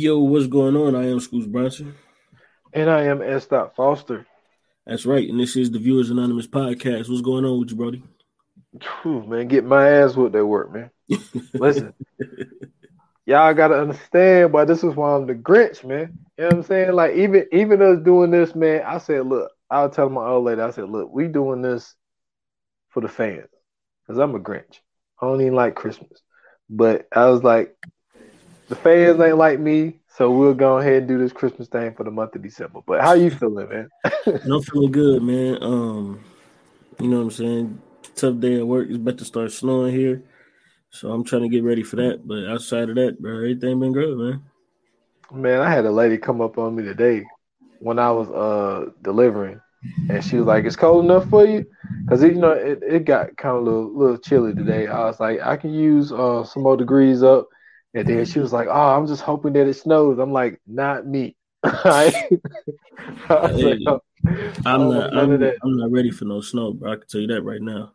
Yo, what's going on? I am Scoots Bronson. And I am S. Dot Foster. That's right. And this is the Viewers Anonymous podcast. What's going on with you, Brody? Man, get my ass with that work, man. Listen, y'all gotta understand, why this is why I'm the Grinch, man. You know what I'm saying? Like even even us doing this, man. I said, look, I'll tell my old lady, I said, look, we doing this for the fans, cause I'm a Grinch. I don't even like Christmas, but I was like, the fans ain't like me, so we'll go ahead and do this Christmas thing for the month of December. But how you feeling, man? I'm feeling good, man. Um, you know what I'm saying? Tough day at work. It's about to start snowing here. So I'm trying to get ready for that. But outside of that, bro, everything been good, man. Man, I had a lady come up on me today when I was uh delivering, and she was like, "It's cold enough for you?" Because you know it, it got kind of a little, little chilly today. I was like, "I can use uh some more degrees up," and then she was like, "Oh, I'm just hoping that it snows." I'm like, "Not me." I like, "Oh, don't not I'm. I'm not ready for no snow, bro. I can tell you that right now.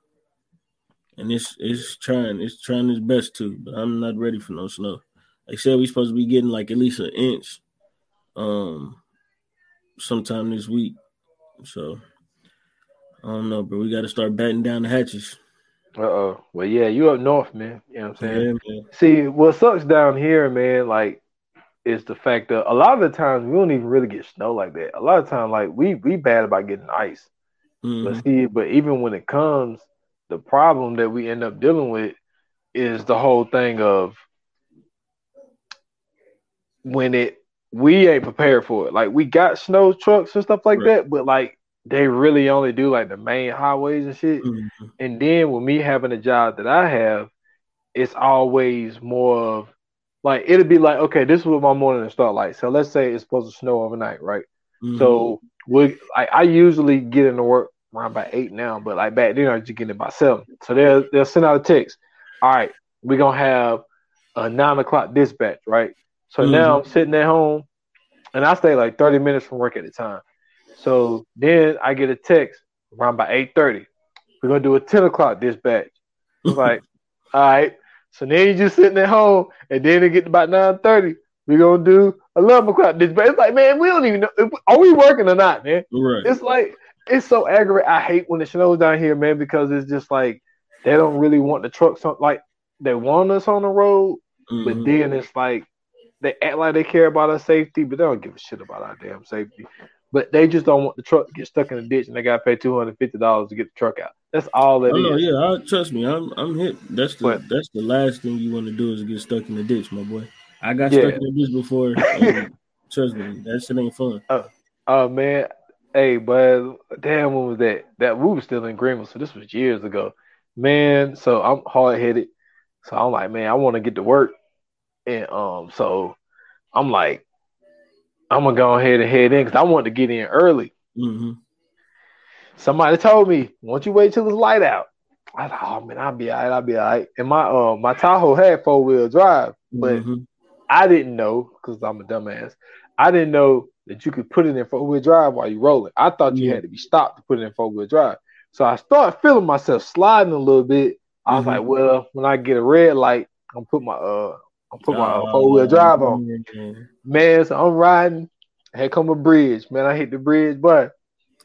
And it's it's trying, it's trying its best to, but I'm not ready for no snow. They said we're supposed to be getting like at least an inch um sometime this week. So I don't know, but we gotta start batting down the hatches. Uh oh. Well, yeah, you up north, man. You know what I'm saying? Yeah. See, what sucks down here, man, like, is the fact that a lot of the times we don't even really get snow like that. A lot of times, like, we we bad about getting ice. Mhm. But see, but even when it comes, the problem that we end up dealing with is the whole thing of when it we ain't prepared for it. Like we got snow trucks and stuff like Right. that, but like they really only do like the main highways and shit. Mhm. And then with me having a job that I have, it's always more of like it'll be like, okay, this is what my morning will start like. So let's say it's supposed to snow overnight, right? Mhm. So we I, I usually get into work around by eight now, but like back then I used to get in by seven. So they'll they'll send out a text. All right, we're gonna have a nine o'clock dispatch, right? So now I'm sitting at home and I stay like 30 minutes from work at a time. So then I get a text around by 8:30. We're gonna do a 10 o'clock dispatch. It's like, all right. So then you're just sitting at home, and then it get about 9:30. We're gonna do 11 o'clock dispatch. It's like, man, we don't even know. if- Are we working or not, man? right. It's like it's so aggravating. I hate when it snows down here, man, because it's just like they don't really want the trucks on. Like they want us on the road, but Mhm. then it's like they act like they care about our safety, but they don't give a shit about our damn safety. But they just don't want the truck to get stuck in the ditch, and they got to pay two hundred fifty dollars to get the truck out. That's all it Oh is. yeah, I, trust me, I'm I'm hit. That's the But- that's the last thing you want to do is get stuck in the ditch, my boy. I got Yeah. stuck in the ditch before. trust me, that shit ain't fun. Oh man, hey, but damn, when was that? That we was still in Greenville, so this was years ago, man. So I'm hard headed, so I'm like, man, I want to get to work, and um, so I'm like, I'm gonna go ahead and head in because I want to get in early. hmm Somebody told me, "Won't you wait till it's light out?" I thought, "Oh man, I'll be alright. I'll be alright." And my uh my Tahoe had four wheel drive, but Mhm. I didn't know because I'm a dumbass. I didn't know that you could put it in four wheel drive while you're rolling. I thought you Yeah. had to be stopped to put it in four wheel drive. So I started feeling myself sliding a little bit. I was Mhm. like, well, when I get a red light, I'm put my uh I'm put my Oh, four wheel drive on. man. Man, so I'm riding. Here come a bridge. Man, I hit the bridge, but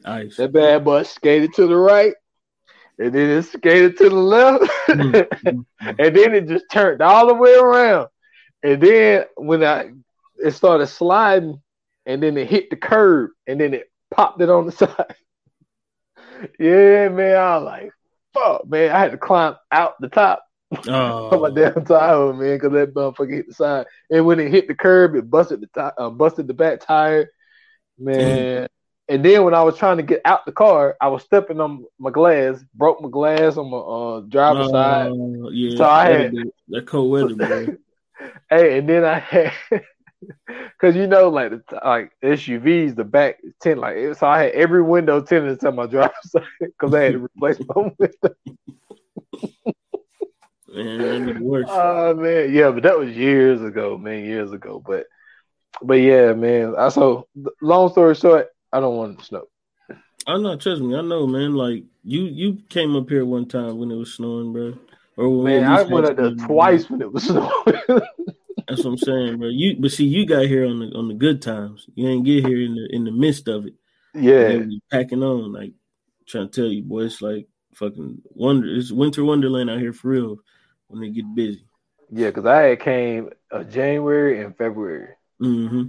Ice. that bad boy skated to the right, and then it skated to the left, Mhm. and then it just turned all the way around. And then when I it started sliding, and then it hit the curb, and then it popped it on the side. yeah, man, I was like, fuck, man, I had to climb out the top of my Oh, damn tire, man, because that motherfucker hit the side. And when it hit the curb, it busted the ti- uh, busted the back tire, man. And then when I was trying to get out the car, I was stepping on my glass, broke my glass on my uh, driver's side. oh, yeah. So I had- that cold weather, man. Hey, and then I had, Cause you know, like the, like SUVs, the back tint like so. I had every window tinted on my driver's side because I had to replace my window. Man, worse. Oh man, yeah, but that was years ago, man, years ago. But but yeah, man. I so long story short, I don't want to snow. I know, trust me, I know, man. Like you, you came up here one time when it was snowing, bro. Or man, I went up there twice when it was snowing. That's what I'm saying, bro. You, but see, you got here on the on the good times. You ain't get here in the in the midst of it. Yeah, packing on, like trying to tell you, boy. It's like fucking wonder. It's winter wonderland out here for real when they get busy. Yeah, because I came uh, January and February. Mm-hmm.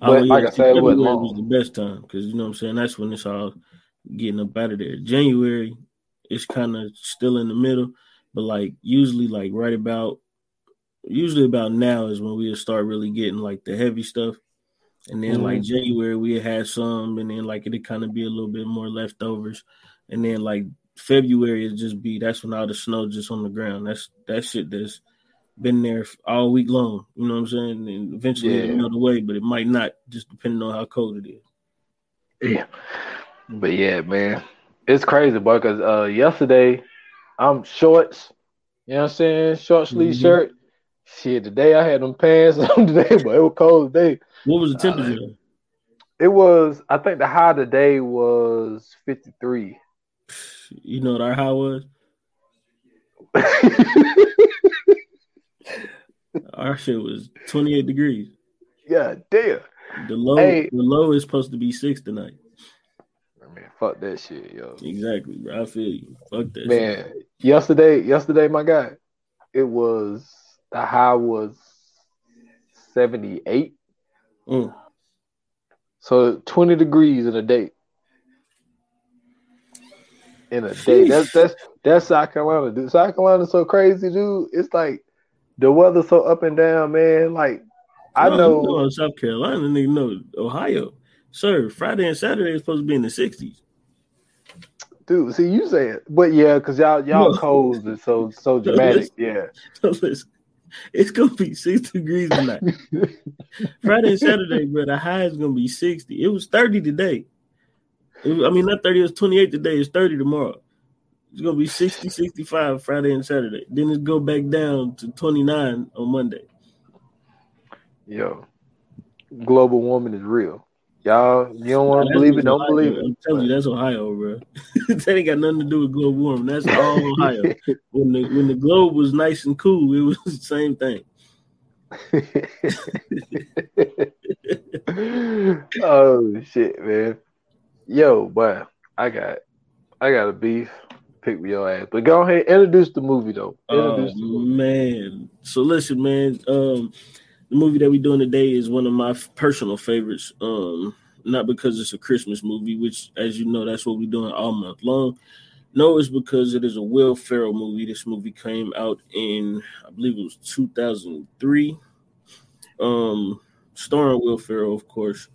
But oh, yeah, like I said, February was the best time because you know what I'm saying. That's when it's all getting up out of there. January, it's kind of still in the middle, but like usually, like right about usually about now is when we start really getting like the heavy stuff. And then mm-hmm. like January we had some, and then like it'd kind of be a little bit more leftovers. And then like February is just be that's when all the snow just on the ground. That's that shit that's been there all week long. You know what I'm saying? And eventually yeah. it'll melt away, but it might not, just depending on how cold it is. Yeah, but yeah, man, it's crazy, boy. Because uh, yesterday I'm shorts. You know what I'm saying? Short sleeve mm-hmm. shirt. Shit, today I had them pants on today, but it was cold today. What was the temperature? Uh, it was, I think the high today was 53. You know what our high was? our shit was 28 degrees. Yeah, damn. The low, hey. the low is supposed to be six tonight. Man, fuck that shit, yo. Exactly, bro. I feel you. Fuck that. Man, shit. yesterday, yesterday, my guy, it was the high was 78. Mm. So 20 degrees in a day. In a day. That's that's that's South Carolina, dude. South Carolina's so crazy, dude. It's like the weather's so up and down, man. Like I no, know, know South Carolina, nigga know Ohio. Sir, Friday and Saturday is supposed to be in the 60s. Dude, see you say it. But yeah, because y'all y'all no. cold and so so dramatic. yeah. listen, it's gonna be six degrees tonight. Friday and Saturday, but the high is gonna be 60. It was 30 today. I mean, not 30, it was 28 today, it's 30 tomorrow. It's gonna be 60, 65 Friday and Saturday. Then it's go back down to 29 on Monday. Yo, global warming is real. Y'all, you don't want to believe it, don't Ohio. believe it. I'm telling you, that's Ohio, bro. that ain't got nothing to do with global warming. That's all Ohio. when the when the globe was nice and cool, it was the same thing. oh shit, man. Yo, but I got I got a beef. Pick me your ass. But go ahead, introduce the movie though. Introduce oh, movie. man. So listen, man. Um the movie that we're doing today is one of my personal favorites. Um, not because it's a Christmas movie, which, as you know, that's what we're doing all month long. No, it's because it is a Will Ferrell movie. This movie came out in, I believe it was 2003. Um, starring Will Ferrell, of course.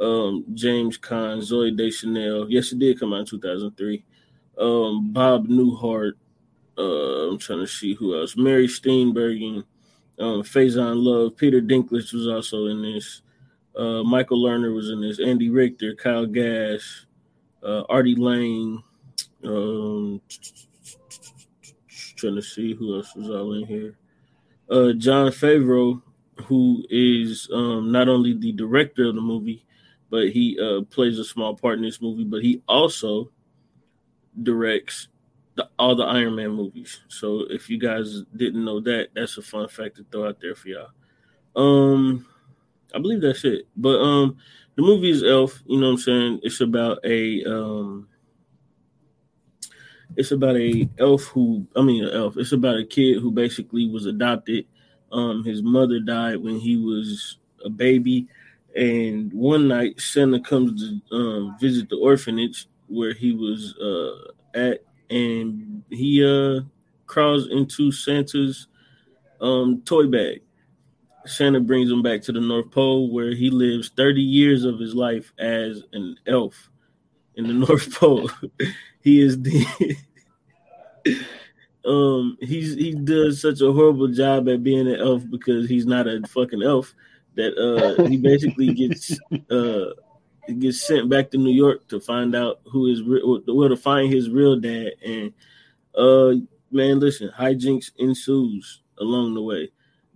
Um, James Caan, Zooey Deschanel. Yes, it did come out in 2003. Um, Bob Newhart. Uh, I'm trying to see who else. Mary Steenburgen, um, Faizon Love, Peter Dinklage was also in this. Uh, Michael Lerner was in this. Andy Richter, Kyle Gass, uh, Artie Lane. Um, trying to see who else was all in here. Uh, Jon Favreau, who is um, not only the director of the movie, but he uh, plays a small part in this movie, but he also directs the, all the Iron Man movies. So if you guys didn't know that, that's a fun fact to throw out there for y'all. Um, I believe that's it. But um, the movie is Elf. You know what I'm saying? It's about a um, it's about a elf who I mean, elf. It's about a kid who basically was adopted. Um, his mother died when he was a baby, and one night Santa comes to um, visit the orphanage where he was uh, at and he uh crawls into Santa's um toy bag. Santa brings him back to the North Pole where he lives 30 years of his life as an elf in the North Pole. he is the um he's he does such a horrible job at being an elf because he's not a fucking elf that uh he basically gets uh gets sent back to New York to find out who is well to find his real dad, and uh man, listen, hijinks ensues along the way,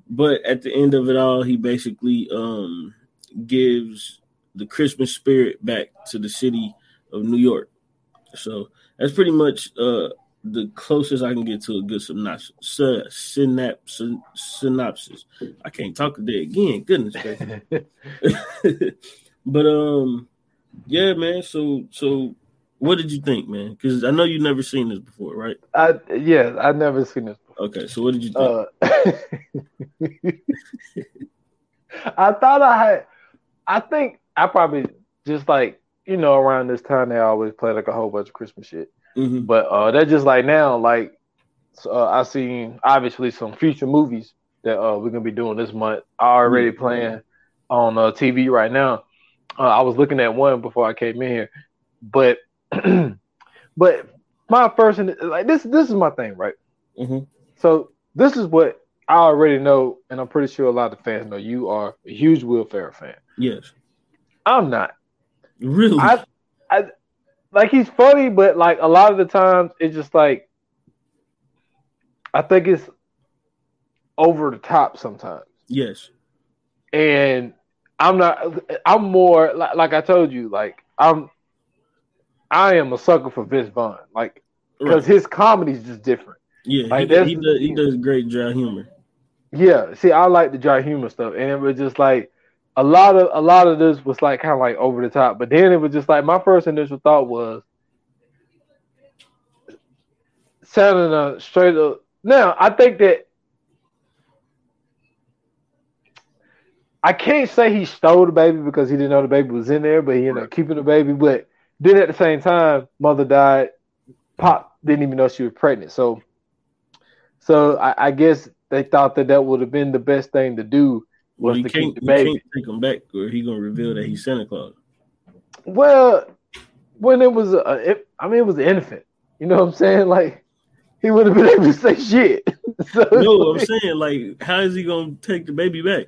but at the end of it all, he basically um gives the Christmas spirit back to the city of New York. So that's pretty much uh the closest I can get to a good synopsis. Synapse, synopsis. I can't talk today again. Goodness but um, yeah, man. So so, what did you think, man? Because I know you've never seen this before, right? I yeah, I've never seen this. Before. Okay, so what did you think? Uh, I thought I had. I think I probably just like you know around this time they always play like a whole bunch of Christmas shit. Mm-hmm. But uh, they're just like now, like uh, I seen obviously some future movies that uh, we're gonna be doing this month already Mm-hmm. playing on uh, TV right now. Uh, I was looking at one before I came in here, but but my first like this this is my thing, right? Mm-hmm. So this is what I already know, and I'm pretty sure a lot of fans know. You are a huge Will Ferrell fan. Yes, I'm not. really. I, I like he's funny, but like a lot of the times it's just like I think it's over the top sometimes. yes, And I'm not I'm more like, like I told you, like I'm I am a sucker for Vince Vaughn. Like because right. his comedy is just different. yeah. like, he, he does. He does great dry humor. Yeah, see, I like the dry humor stuff, and it was just like a lot of a lot of this was like kind of like over the top. But then it was just like my first initial thought was sounding a straight up. Now I think that I can't say he stole the baby because he didn't know the baby was in there, but he ended up keeping the baby. But then at the same time, mother died. Pop didn't even know she was pregnant, so so I, I guess they thought that that would have been the best thing to do Well, was you can't, the you baby. can't take him back, or he gonna reveal that he's Santa Claus. Well, when it was a, it, I mean, it was an infant. You know what I'm saying? Like he would have been able to say shit. so No, I'm saying like, how is he gonna take the baby back?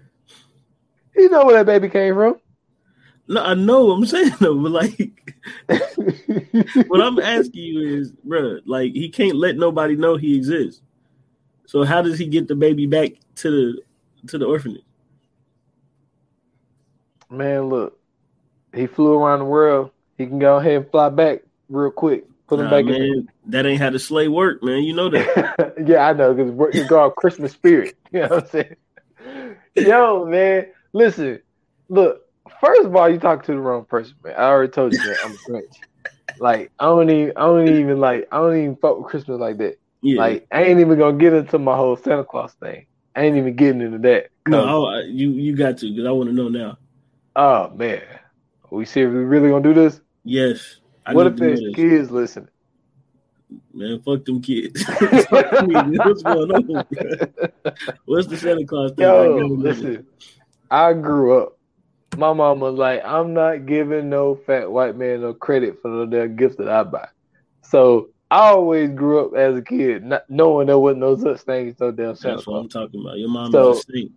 you know where that baby came from. No, I know. I'm saying though, but like, what I'm asking you is, bro, like he can't let nobody know he exists. So how does he get the baby back to the to the orphanage? Man, look, he flew around the world. He can go ahead and fly back real quick. Put him Nah, back man, that ain't how the sleigh work, man. You know that. yeah, I know because it's called Christmas spirit. You know what I'm saying? Yo, man, listen, look. First of all, you talk to the wrong person, man. I already told you that I'm Grinch. Like I don't even, I don't even like, I don't even fuck with Christmas like that. Yeah. Like I ain't even gonna get into my whole Santa Claus thing. I ain't even getting into that. no, I, you you got to because I want to know now. Oh man, we seriously really gonna do this? Yes. I what if there's kids listening? Man, fuck them kids. What's going on? What's the Santa Claus thing? I Yo, gotta know this. listen, I grew up. My mom was like, I'm not giving no fat white man no credit for the damn gifts that I buy. So I always grew up as a kid, not knowing there wasn't no such thing as no damn Santa That's what I'm talking about. Your mom So, is a saint.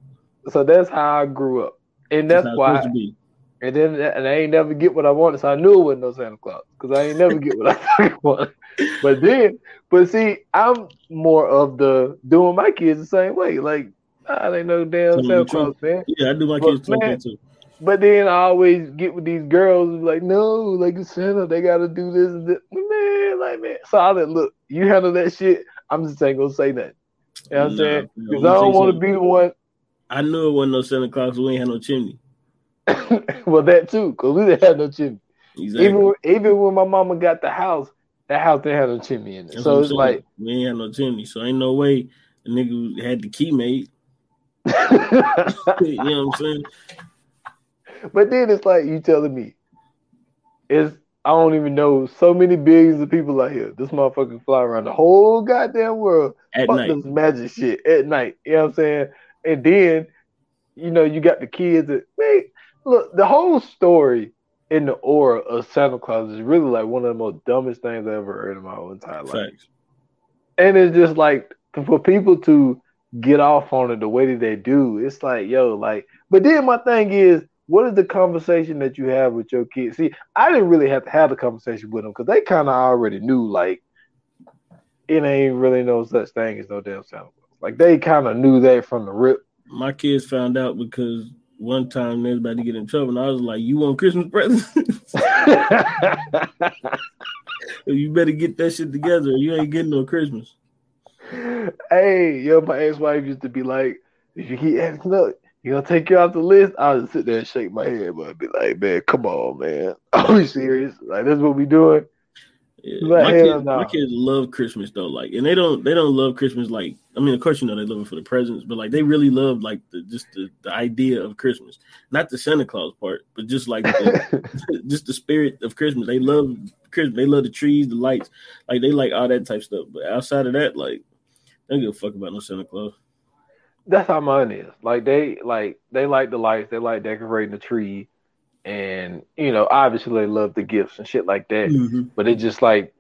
So that's how I grew up, and That's that's how it's why. supposed to be. And then and I ain't never get what I wanted, so I knew it wasn't no Santa Claus because I ain't never get what I fucking wanted. But then, but see, I'm more of the doing my kids the same way. Like, I ain't no damn Tell Santa. Claus, man. Yeah, I do my But, kids man, too. But then I always get with these girls like, no, like Santa, they gotta do this and that. Man, like man. So I like, look, you handle that shit. I'm just ain't gonna say nothing. You know what I'm Nah, saying? Because I don't want to be the one. I knew it wasn't no Santa Claus. We ain't had no chimney. well, that too, because we didn't have no chimney. Exactly. Even when- even when my mama got the house, that house didn't have no chimney in it. That's so it's saying. like, we ain't had no chimney, so ain't no way the nigga had the key made. you know what I'm saying? but then it's like you telling me, it's I don't even know so many billions of people out here. This motherfucker fly around the whole goddamn world. At Fuck night. this magic shit at night. You know what I'm saying? And then, you know, you got the kids that man, look, the whole story in the aura of Santa Claus is really like one of the most dumbest things I ever heard in my whole entire life. Facts. And it's just like for people to get off on it the way that they do. It's like, yo, like, but then my thing is, what is the conversation that you have with your kids? See, I didn't really have to have the conversation with them because they kind of already knew, like, it ain't really no such thing as no damn Santa Claus. Like, they kind of knew that from the rip. My kids found out because one time they was about to get in trouble, and I was like, "You want Christmas presents? you better get that shit together. You ain't getting no Christmas." hey, yo, my ex-wife used to be like, if you keep asking up, you gonna take you off the list? I'll just sit there and shake my head, but I'd be like, man, come on, man. Are we serious? Like, that's what we doing? Yeah. My, kids, no. my, kids, love Christmas though, like, and they don't they don't love Christmas like I mean, of course you know they love it for the presents, but like they really love like the just the, the idea of Christmas, not the Santa Claus part, but just like the, just the spirit of Christmas. They love Christmas. They love the trees, the lights, like they like all that type stuff. But outside of that, like they don't give a fuck about no Santa Claus. That's how mine is. Like they like they like the lights, they like decorating the tree and you know, obviously they love the gifts and shit like that. Mm-hmm. But it just like,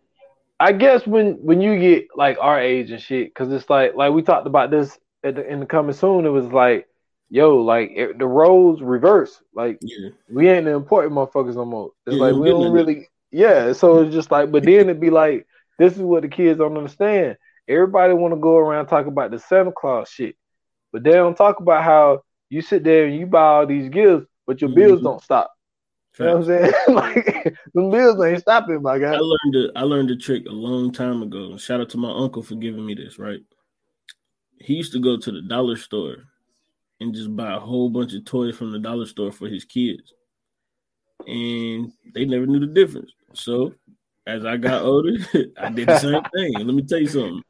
I guess when when you get like our age and shit, because it's like like we talked about this the, in the coming soon. It was like, yo, like it, the roles reverse. Like yeah. we ain't the important motherfuckers no more. It's yeah, like we don't really, yeah. So it's just like, but then it'd be like, this is what the kids don't understand. Everybody want to go around talk about the Santa Claus shit, but they don't talk about how you sit there and you buy all these gifts but your bills mm-hmm. don't stop. You know what I'm saying? like the bills ain't stopping, my guy. I learned a, I learned a trick a long time ago. Shout out to my uncle for giving me this, right? He used to go to the dollar store and just buy a whole bunch of toys from the dollar store for his kids. And they never knew the difference. So as I got older, I did the same thing. And let me tell you something.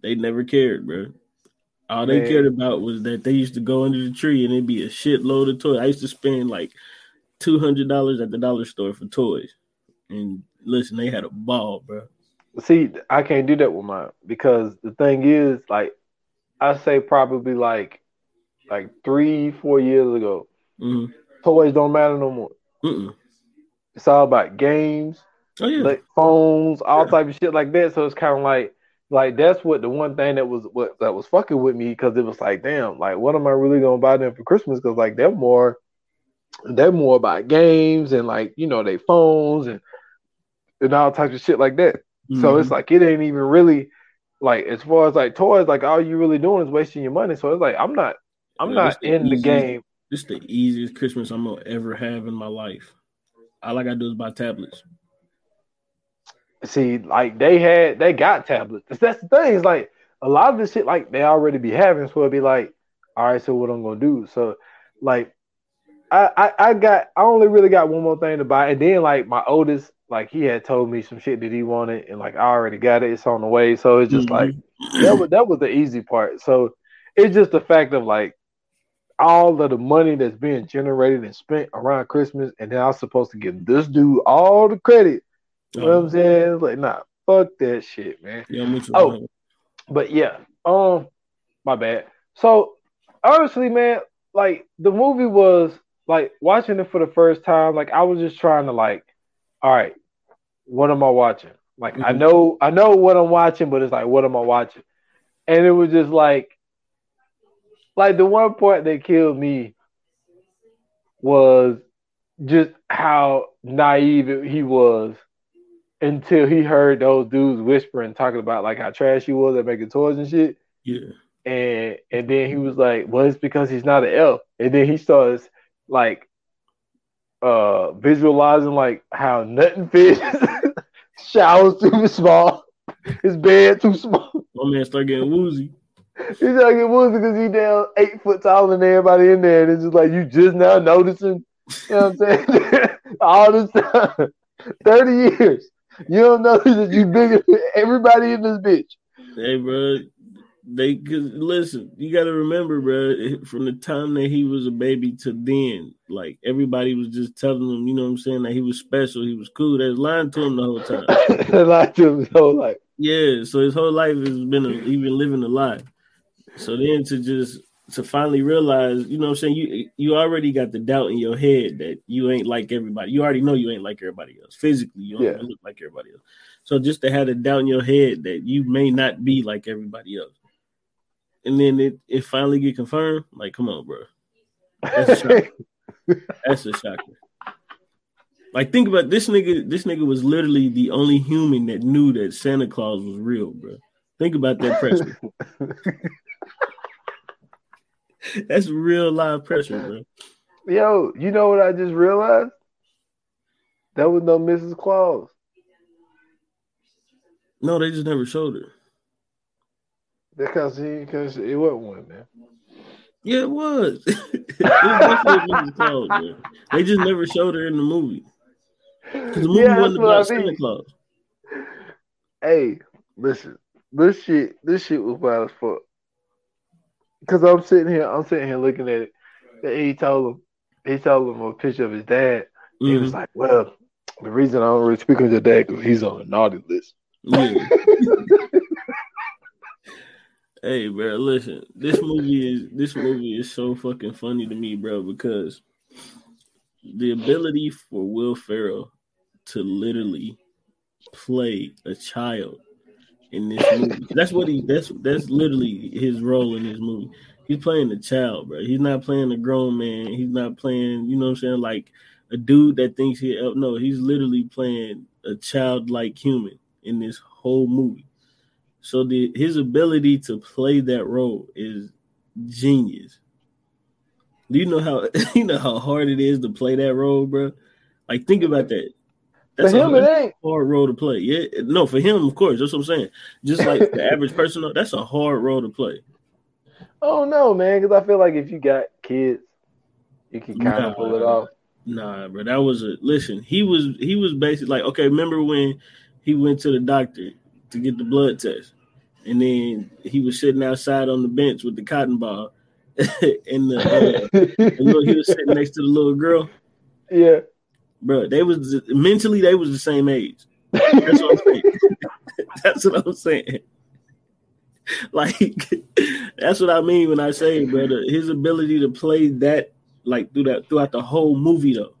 They never cared, bro. All they Man. cared about was that they used to go under the tree and it'd be a shitload of toys. I used to spend like two hundred dollars at the dollar store for toys, and listen, they had a ball, bro. See, I can't do that with mine because the thing is, like, I say probably like, like three, four years ago, mm-hmm. toys don't matter no more. Mm-mm. It's all about games, oh, yeah. like phones, all yeah. type of shit like that. So it's kind of like like that's what the one thing that was what that was fucking with me because it was like, damn, like what am I really gonna buy them for Christmas? Because like they're more they're more about games and like you know they phones and and all types of shit like that. Mm-hmm. So it's like it ain't even really like as far as like toys, like all you really doing is wasting your money. So it's like I'm not I'm yeah, not the in easiest, the game. This is the easiest Christmas I'm gonna ever have in my life. All I gotta do is buy tablets. See, like they had, they got tablets. That's the thing. It's like a lot of this shit, like they already be having. So it'd be like, all right, so what I'm gonna do? So, like, I, I, I got, I only really got one more thing to buy, and then like my oldest, like he had told me some shit that he wanted, and like I already got it. It's on the way. So it's just mm-hmm. like that was that was the easy part. So it's just the fact of like all of the money that's being generated and spent around Christmas, and then I was supposed to give this dude all the credit you know what I'm saying? It's like, nah, fuck that shit, man. Yeah, too. Oh, but yeah, um, my bad. So honestly, man, like the movie was like watching it for the first time. Like I was just trying to like, all right, what am I watching? Like mm-hmm. I know, I know what I'm watching, but it's like, what am I watching? And it was just like, like the one part that killed me was just how naive he was until he heard those dudes whispering, talking about like how trash he was at making toys and shit. Yeah. And and then he was like, "Well, it's because he's not an elf." And then he starts like uh visualizing like how nothing fits, showers too small, his bed too small. My man start getting woozy. He's not getting woozy because he down eight foot taller than everybody in there, and it's just like you just now noticing. You know what I'm saying? All this time, thirty years. You don't know that you bigger than everybody in this bitch. Hey, bro. They cause listen, you got to remember, bro. From the time that he was a baby to then, like everybody was just telling him, you know what I'm saying, that he was special, he was cool. They was lying to him the whole time. they lied to him his whole life. Yeah, so his whole life has been a, he been living a lie. So then to just to finally realize, you know what I'm saying, you you already got the doubt in your head that you ain't like everybody. You already know you ain't like everybody else. Physically, you don't yeah. look like everybody else. So just to have the doubt in your head that you may not be like everybody else. and then it, it finally get confirmed. Like, come on, bro. That's a shocker. That's a shocker. Like, think about this nigga. This nigga was literally the only human that knew that Santa Claus was real, bro. Think about that pressure. That's real live pressure, bro. Yo, you know what I just realized? That was no Mrs. Claus. No, they just never showed her. Because he, because it wasn't one, man. Yeah, it was. it was. Claus. They just never showed her in the movie. Because the movie Yeah, wasn't about I mean. Santa Claus. Hey, listen, this shit, this shit was wild as fuck. Cause I'm sitting here, I'm sitting here looking at it. He told him, he told him a picture of his dad. He was Mhm. like, "Well, the reason I don't really speak on your dad because he's on the naughty list." Yeah. Hey, bro, listen. This movie is this movie is so fucking funny to me, bro, because the ability for Will Ferrell to literally play a child in this movie. That's what he that's that's literally his role in this movie. He's playing a child, bro. He's not playing a grown man. He's not playing, you know what I'm saying, like a dude that thinks he oh, no, he's literally playing a childlike human in this whole movie. So the his ability to play that role is genius. Do you know how you know how hard it is to play that role, bro? Like think about that. For him, a it ain't. hard role to play. Yeah, no, for him, of course. That's what I'm saying. Just like the average person, that's a hard role to play. Oh no, man, because I feel like if you got kids, you can kind Nah. of pull it off. Nah, bro, that was a listen. He was he was basically like, okay, remember when he went to the doctor to get the blood test, and then he was sitting outside on the bench with the cotton ball, and the, uh, he was sitting next to the little girl, yeah. Bro. They was mentally they was the same age. That's what I'm saying. that's what I'm saying. Like that's what I mean when I say, brother, his ability to play that like through that throughout the whole movie though.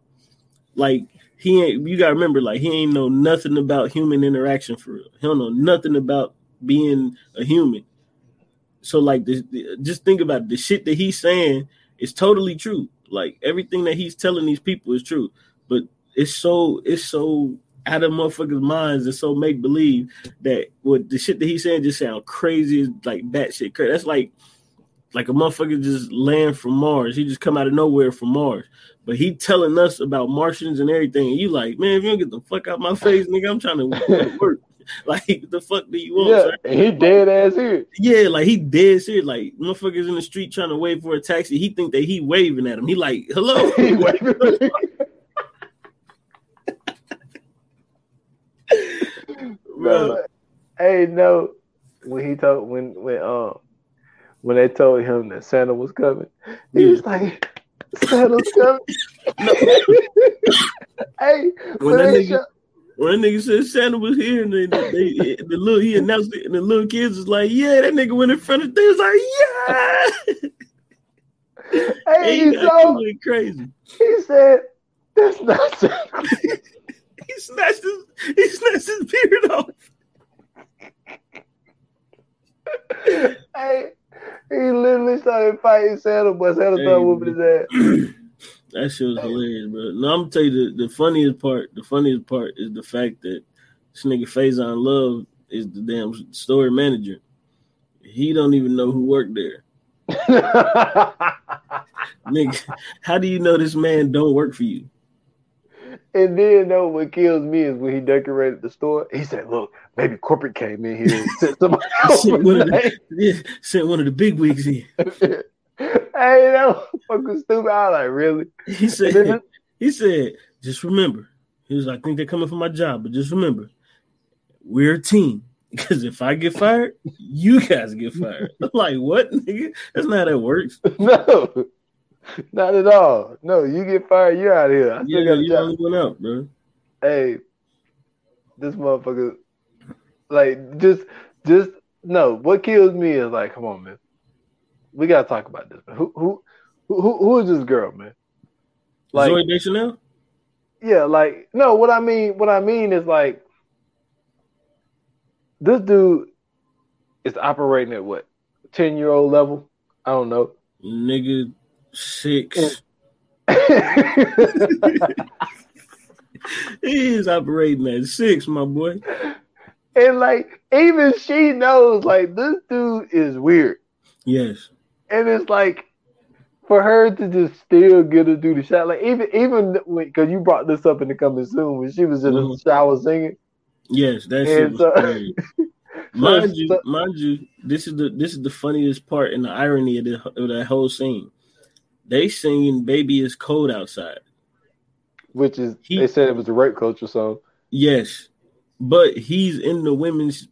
Like he ain't you gotta remember, like he ain't know nothing about human interaction for real. He don't know nothing about being a human. So like just think about it. the shit that he's saying is totally true. Like everything that he's telling these people is true. But it's so it's so out of motherfuckers' minds and so make believe that what the shit that he's saying just sound crazy as like batshit crazy. That's like like a motherfucker just land from Mars. He just come out of nowhere from Mars. But he telling us about Martians and everything. And you like, man, if you don't get the fuck out my face, nigga, I'm trying to work. like, the fuck do you want? Yeah, sir? he dead ass here. Yeah, like he dead serious. Like motherfuckers in the street trying to wait for a taxi. He think that he waving at him. He like, hello. He waving. Bro. Hey, no. When he told when when um when they told him that Santa was coming, he was like, "Santa's coming." hey, When when that nigga- show- When that nigga said Santa was here, and they, they, the little he announced it, and the little kids was like, "Yeah, that nigga went in front of things like, yeah." Hey, he so crazy. he said, "That's not Santa." He snatched his he snatched his beard off. hey, he literally started fighting Santa, but Santa Hey, started whooping his ass. That shit was hilarious, bro. No, I'm gonna tell you the, the funniest part. The funniest part is the fact that this nigga Faizon Love is the damn store manager. He don't even know who worked there. Nigga, how do you know this man don't work for you? And then though, what kills me is when he decorated the store. He said, "Look, maybe corporate came in here and sent somebody Sent one, of the, yeah, sent one of the big wigs in. Hey, that was fucking stupid. I was like, really? He said, then- he said, just remember. He was like, I think they're coming for my job, but just remember, we're a team. Because if I get fired, you guys get fired. I'm like, what, nigga? That's not how that works. no, not at all. No, you get fired, you're out of here. I still Yeah, got you job. went out, bro. Hey, this motherfucker, like, just, just no. What kills me is like, come on, man. We gotta talk about this. Man. Who, who, who, who is this girl, man? Like, Zooey Deschanel? Yeah, like no, what I mean, what I mean is like this dude is operating at what ten year old level. I don't know. Nigga, six. he is operating at six, my boy. And like even she knows like this dude is weird. Yes. And it's like for her to just still get to do the shot, like even even because you brought this up in the coming soon when she was in Mhm. the shower singing. Yes, that shit so- crazy. Mind you, mind you, this is the this is the funniest part and the irony of, the, of that whole scene. They singing "Baby It's Cold Outside." which is He- they said it was a rape culture song. Yes, but he's in the women's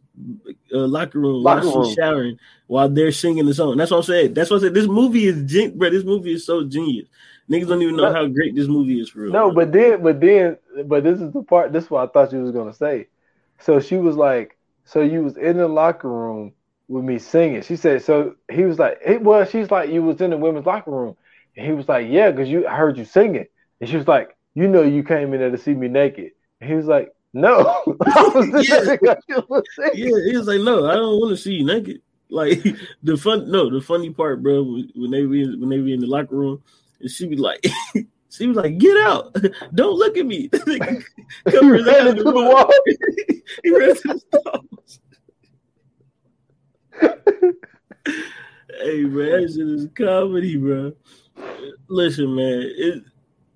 uh, locker room Locker room. showering while they're singing the song. That's what I'm saying. That's what I said. This movie is gen- bro. This movie is so genius. Niggas don't even know how great this movie is for real. No, bro. but then, but then, but this is the part. This is what I thought you was gonna say. So she was like, "So you was in the locker room with me singing?" She said. So he was like, "It was." She's like, "You was in the women's locker room," he was like, "Yeah, because you I heard you singing." And she was like, "You know, you came in there to see me naked." And he was like, "No, was Yeah. there because you was yeah, he was like, no, I don't want to see you naked. Like the fun, no, the funny part, bro, when they be when they be in the locker room, and she be like, she was like, get out, don't look at me. Cover Ran into the with wall. he ran to the stalls. hey, that shit is comedy, bro. Listen, man, it.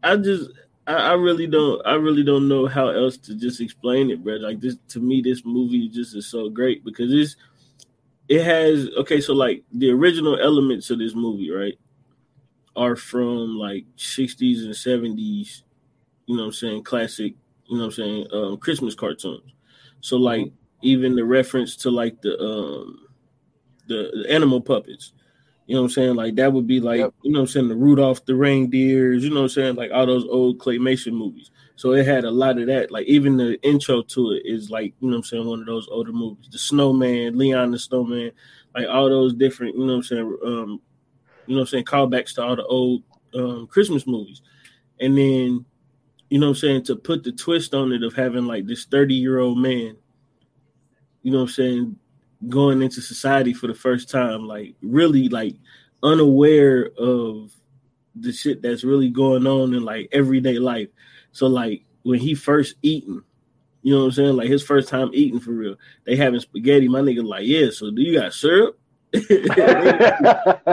I just, I, I really don't, I really don't know how else to just explain it, bro. Like this, to me, this movie just is so great because it's, it has okay. So like the original elements of this movie, right, are from like '60s and '70s. You know what I'm saying? Classic. You know what I'm saying? Um, Christmas cartoons. So like even the reference to like the um the, the animal puppets. You know what I'm saying? Like that would be like, Yep. you know what I'm saying, the Rudolph the reindeers, you know what I'm saying? Like all those old claymation movies. So it had a lot of that. Like even the intro to it is like, you know what I'm saying, one of those older movies. The Snowman, Leon the Snowman, like all those different, you know what I'm saying, um, you know what I'm saying, callbacks to all the old um Christmas movies. And then, you know what I'm saying, to put the twist on it of having like this 30 year old man, you know what I'm saying, going into society for the first time, like really like unaware of the shit that's really going on in like everyday life. So like when he first eating, you know what I'm saying? Like his first time eating for real. They having spaghetti. My nigga like, yeah, so do you got syrup? it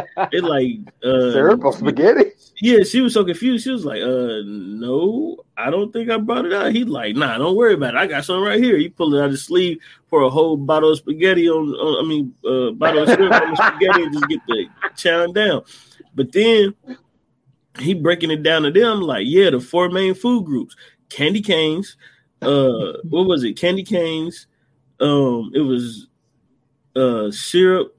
like uh Syrup or spaghetti? yeah, she was so confused. She was like, "Uh, no, I don't think I brought it out." He like, "Nah, don't worry about it. I got something right here." He pulled it out of his sleeve, pour a whole bottle of spaghetti on, on I mean, uh, bottle of syrup on the spaghetti, and just get the chowing down. But then he breaking it down to them like, "Yeah, the four main food groups: candy canes. Uh, what was it? Candy canes. Um, it was uh syrup.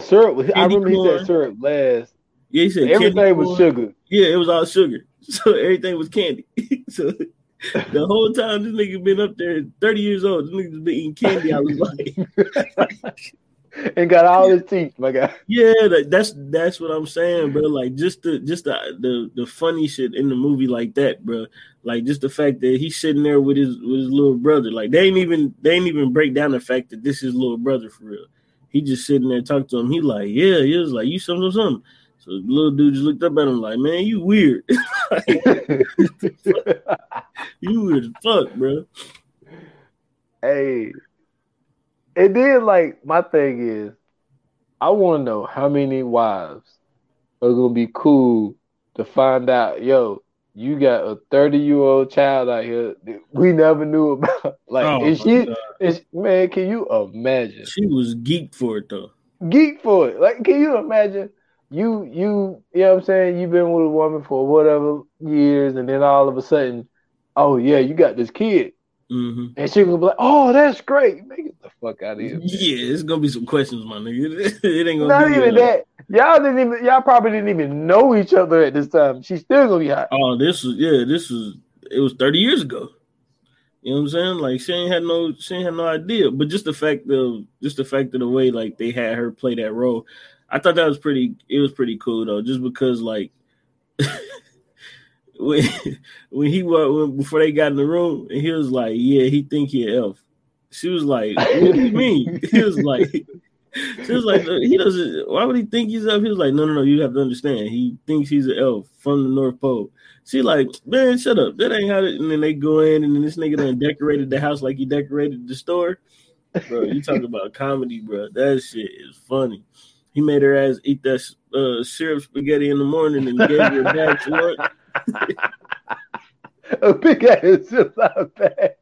Syrup. was- I remember he said syrup last. Yeah, he said Everything was corn. sugar. Yeah, it was all sugar. So everything was candy. so the whole time this nigga been up there, 30 years old, this nigga's been eating candy all his life. and got all his teeth, my guy. yeah, that, that's that's what I'm saying, bro. Like just the just the, the the funny shit in the movie like that, bro. Like just the fact that he's sitting there with his with his little brother. Like they ain't even they ain't even break down the fact that this is little brother for real. He just sitting there talking to him. He like, yeah, he was like, you something or something. So the little dude just looked up at him like, man, you weird. you weird as fuck, bro. hey, and then like my thing is, I want to know how many wives are gonna be cool to find out, yo, you got a thirty year old child out here that we never knew about. Like, Oh, is she? God. Is man? Can you imagine? She was geeked for it though. geek for it. Like, can you imagine? You you you know what I'm saying? You've been with a woman for whatever years, and then all of a sudden, oh yeah, you got this kid, hmm and she gonna be like, oh, that's great. Man, get the fuck out of here. man. Yeah, it's gonna be some questions, my nigga. it ain't gonna Not be even that. Y'all didn't even. Y'all probably didn't even know each other at this time. She's still gonna be hot. Oh, this was yeah, this was it was 30 years ago. You know what I'm saying? Like she ain't had no she ain't had no idea. But just the fact of just the fact of the way like they had her play that role, I thought that was pretty it was pretty cool though, just because like when when he wa- when before they got in the room and he was like, Yeah, he think he an elf. She was like, What do you mean? He was like She was like, he doesn't. Why would he think he's up? He was like, no, no, no. You have to understand. He thinks he's an elf from the North Pole. She like, man, shut up. That ain't how. It, and then they go in, and then this nigga done decorated the house like he decorated the store. Bro, you talk about comedy, bro. That shit is funny. He made her ass eat that uh, syrup spaghetti in the morning and gave her a bag lunch. A big ass just not bad.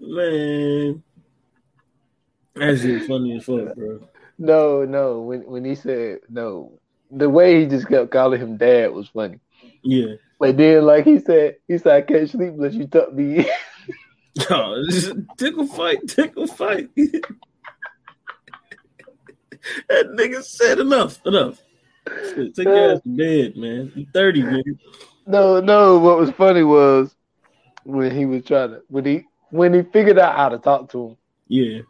Man, that shit funny as fuck, bro. No, no. When when he said no, the way he just kept calling him dad was funny. Yeah. But then, like he said, he said, "I can't sleep unless you tuck me in." Oh, tickle fight, tickle fight. that nigga said enough, enough. Take your ass to bed, man. You 30, man. No, no. What was funny was when he was trying to when he when he figured out how to talk to him. Yeah.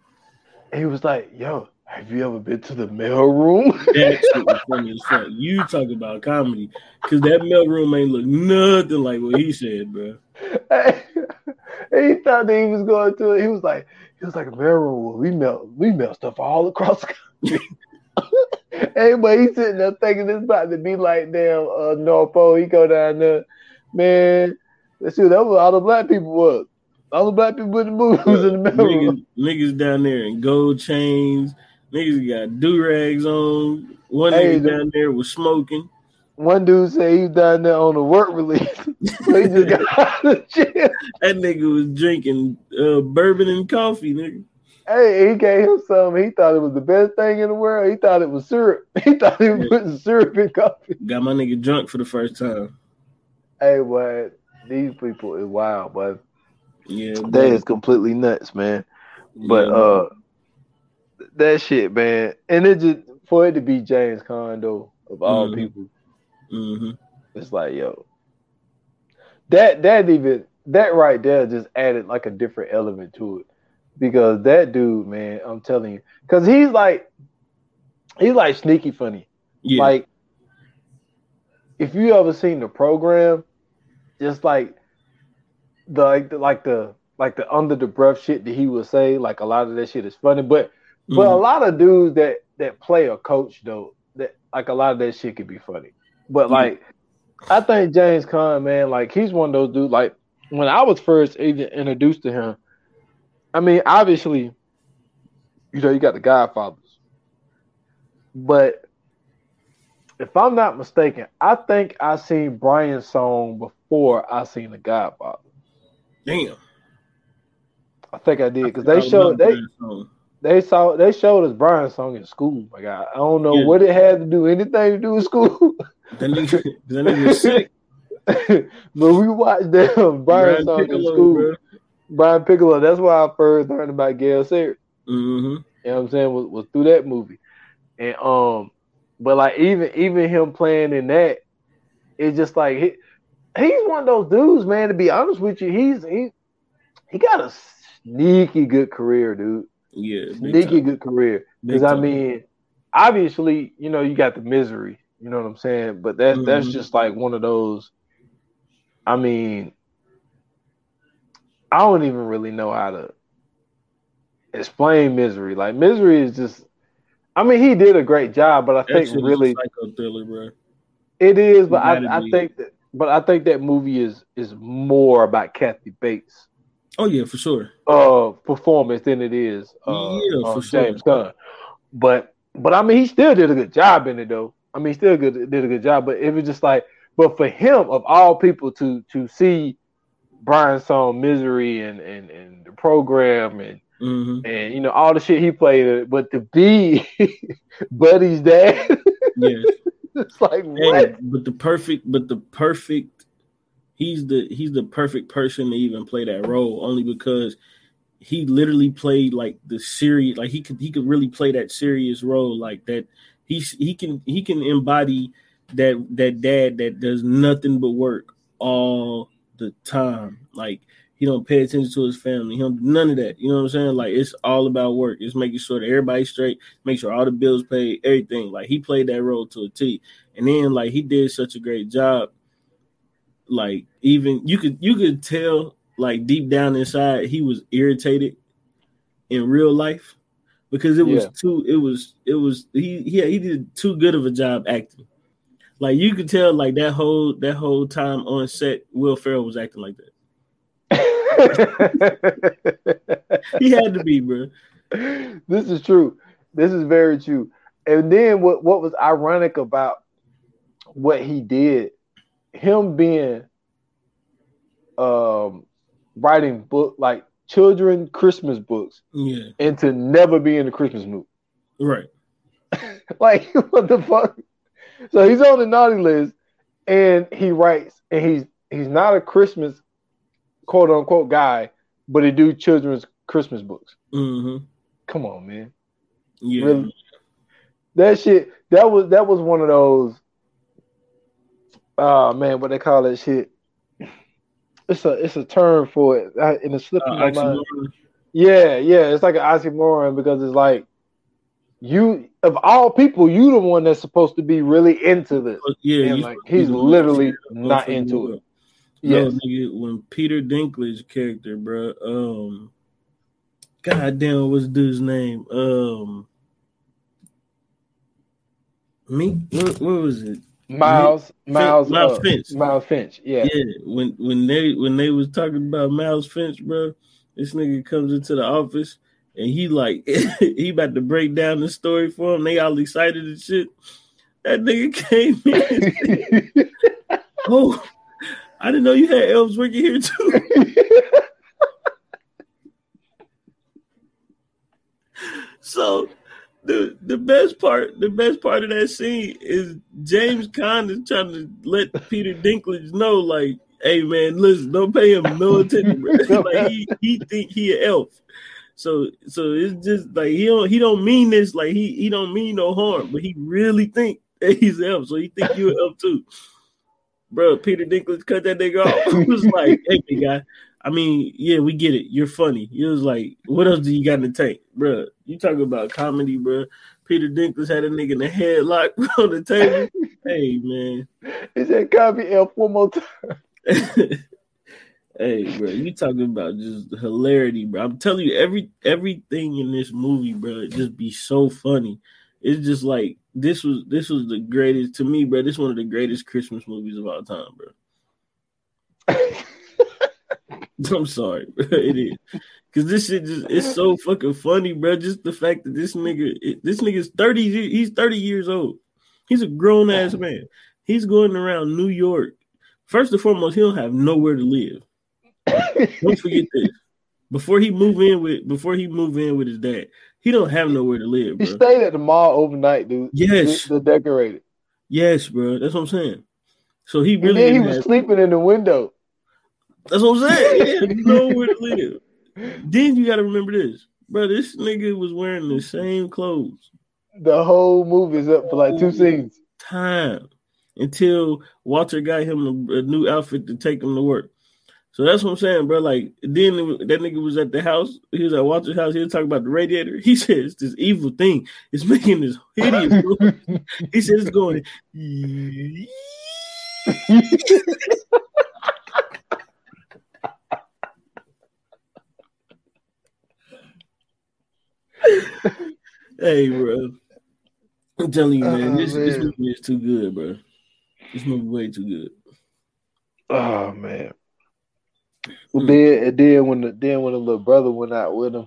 He was like, "Yo, have you ever been to the mail room?" that shit was funny as fuck. You talk about comedy, because that mail room ain't look nothing like what he said, bro. he thought that he was going to it. He was like, he was like a mail room. We mail, we mail stuff all across the country. hey, but he's sitting there thinking this about to be like damn uh, North Pole. He go down there, man. Let's see, that was all the black people was. All the black people in the movie was in the mail niggas, niggas down there in gold chains. Niggas got do rags on. One Hey, nigga the- down there was smoking. One dude said he was down there on a work release, so he just got out of jail. That nigga was drinking uh, bourbon and coffee, nigga. Hey, he gave him some. He thought it was the best thing in the world. He thought it was syrup. He thought he was putting syrup in coffee. Got my nigga drunk for the first time. Hey, boy, these people is wild, but Yeah, that bro. is completely nuts, man. But Yeah, uh, that shit, man, and it just for it to be James Caan of all Mhm. people, mhm. it's like yo, that that even that right there just added like a different element to it because that dude, man, I'm telling you, because he's like he's like sneaky funny. yeah, Like, if you ever seen the program, just like the like the like the like the under the breath shit that he would say, like a lot of that shit is funny. But but a Mhm. lot of dudes that that play a coach though, that like a lot of that shit could be funny. But Yeah. like, I think James Caan, man, like he's one of those dudes. Like when I was first even introduced to him, I mean, obviously, you know, you got the Godfathers, but if I'm not mistaken, I think I seen Brian's song before I seen the Godfather. damn. I think I did because they showed they they saw they showed us Brian's song in school. My God, I don't know Yeah. what it had to do anything to do with school, nigga, that nigga sick. but we watched them Brian's song in school. bro. Brian Piccolo. That's why I first learned about Gale Sayers. Mm-hmm. You know what I'm saying? Was, was through that movie. And um but like even even him playing in that, it's just like he, he's one of those dudes, man, to be honest with you. He's he he got a sneaky good career, dude. Yeah, Sneaky good career. Because I mean, obviously, you know, you got the misery, you know what I'm saying? But that that's Mhm. just like one of those I mean, I don't even really know how to explain misery. Like misery is just I mean, he did a great job, but I think really thriller, bro. It is, but I, I think that but I think that movie is is more about Kathy Bates Oh yeah, for sure. uh performance than it is uh, Yeah, uh, for sure. James Caan. But but I mean he still did a good job in it though. I mean he still good did a good job, but it was just like but for him of all people to to see Brian's song Misery and and, and the program and Mm-hmm. and you know all the shit he played, but to be Buddy's dad, Yeah. it's like what? but the perfect, but the perfect, he's the he's the perfect person to even play that role, only because he literally played like the serious, like he could he could really play that serious role like that. He's he can he can embody that that dad that does nothing but work all the time. Like he don't pay attention to his family. He don't none of that. You know what I'm saying? Like it's all about work. It's making sure that everybody's straight, make sure all the bills paid, everything. Like he played that role to a T. And then like he did such a great job. Like even you could you could tell like deep down inside he was irritated in real life, because it was Yeah. too. It was it was he yeah he did too good of a job acting. Like you could tell, like that whole that whole time on set, Will Ferrell was acting like that. He had to be, bro. this is true. This is very true. And then what what was ironic about what he did, him being um writing book like children Christmas books Yeah, and to never be in the Christmas mood. right. Like what the fuck? So he's on the naughty list and he writes and he's he's not a Christmas quote unquote guy, but he do children's Christmas books. hmm Come on, man. Yeah, Really? That shit, that was that was one of those. Oh man, what they call that shit? It's a it's a term for it, and it's slipping Uh, my mind. Yeah, yeah, it's like an oxymoron because it's like you of all people, you the one that's supposed to be really into this. yeah, And like supposed to be he's literally not into it. No, Yes. nigga, when Peter Dinklage character, bro, um, God damn, what's dude's name? Um, me, what, what was it? Miles, Miles, Miles uh, Finch. Miles Finch. Yeah. Yeah, when when they when they was talking about Miles Finch, bro, this nigga comes into the office and he like he about to break down the story for him. They all excited and shit. That nigga came in. said, oh, I didn't know you had elves working here too. So the the best part, the best part of that scene is James Caan is trying to let Peter Dinklage know, like, hey man, listen, don't pay him no attention. bro." like he he think he an elf. So so it's just like he don't he don't mean this, like he he don't mean no harm, but he really think that he's elf. So he think you an elf too. Bro, Peter Dinklage cut that nigga off. He was like, hey big guy. I mean, yeah, we get it. You're funny. He was like, what else do you got in the tank, bro? You talking about comedy, bro? Peter Dinklage had a nigga in the headlock on the table. hey, man. he said, "Copy Elf one more time." Hey, bro, you talking about just hilarity, bro? I'm telling you, every everything in this movie, bro, just be so funny. It's just like this was this was the greatest to me, bro. This one of the greatest Christmas movies of all time, bro. I'm sorry, bro. It is. Cause this shit just it's so fucking funny, bro. Just the fact that this nigga it- this nigga's 30 ye- he's 30 years old. He's a grown ass man. He's going around New York. First and foremost, he don't have nowhere to live. Don't forget this. Before he move in with before he move in with his dad, he don't have nowhere to live, He stayed at the mall overnight, dude. Yes. the, decorated. Yes, bro. That's what I'm saying. So he And really then he was sleeping in the window. that's what I'm saying. He had nowhere to live. Then you gotta remember this, bro. This nigga was wearing the same clothes The whole movie's up for like two scenes. time until Walter got him a, a new outfit to take him to work. So that's what I'm saying, bro. Like then that nigga was at the house. He was at Walter's house. He was talking about the radiator. He said it's this evil thing. It's making this hideous. he said it's going. hey, bro. I'm telling you, man, Oh, this, this movie is too good, bro. This movie way too good. Oh man. Well, then and then when the then when the little brother went out with him,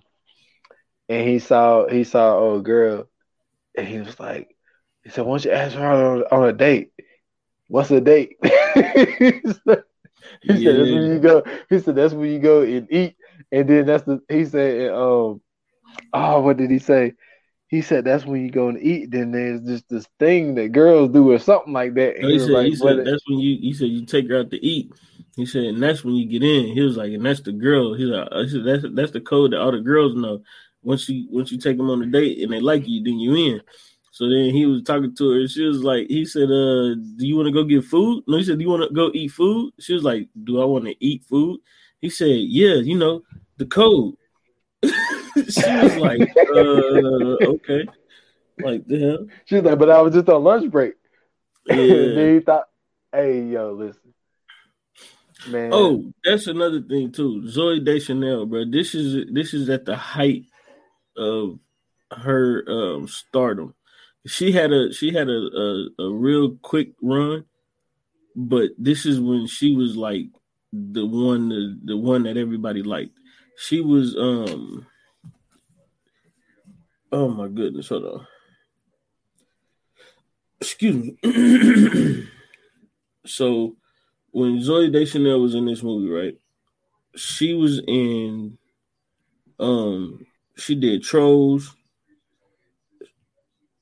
and he saw he saw old girl, and he was like, he said, "Why don't you ask her on, on a date? What's a date?" he said, he said, "That's when you go." He said, "That's when you go and eat." And then that's the he said, um, oh, what did he say? He said that's when you go and eat. Then there's just this thing that girls do or something like that. And he, he said, like, he said "What- that's when you he said you take her out to eat. He said, and that's when you get in. He was like, and that's the girl. He's like, I said, that's that's the code that all the girls know. Once you once you take them on a date and they like you, then you in. So then he was talking to her. She was like, he said, uh, do you want to go get food? No, he said, do you want to go eat food? She was like, do I want to eat food? He said, yeah, you know, the code. she was like, uh, okay. Like damn. She was like, but I was just on lunch break. and Yeah. then he thought, hey, yo, listen. Man. Oh, that's another thing too. Zooey Deschanel, bro. This is this is at the height of her um stardom. She had a she had a, a, a real quick run, but this is when she was like the one the, the one that everybody liked. She was um oh my goodness, hold on. Excuse me. so when Zooey Deschanel was in this movie, right? She was in um she did Trolls.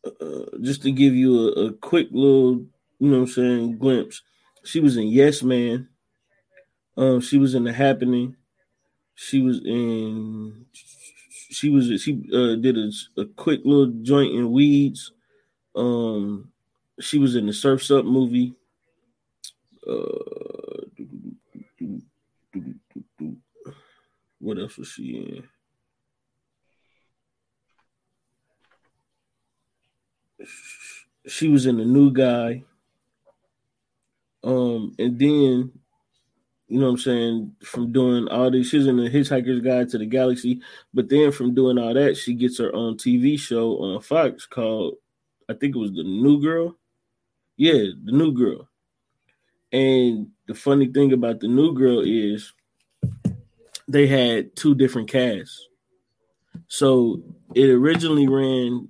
Uh, just to give you a, a quick little, you know what I'm saying, glimpse. She was in Yes Man. Um, she was in The Happening. She was in. She was she uh, did a, a quick little joint in Weeds. Um, she was in the Surfs Up movie. Uh, what else was she in? She was in the new guy. Um, and then you know what I'm saying, from doing all these, she's in the Hitchhiker's Guide to the Galaxy, but then from doing all that, she gets her own TV show on Fox called, I think it was The New Girl. Yeah, The New Girl. And the funny thing about The New Girl is they had two different casts. So it originally ran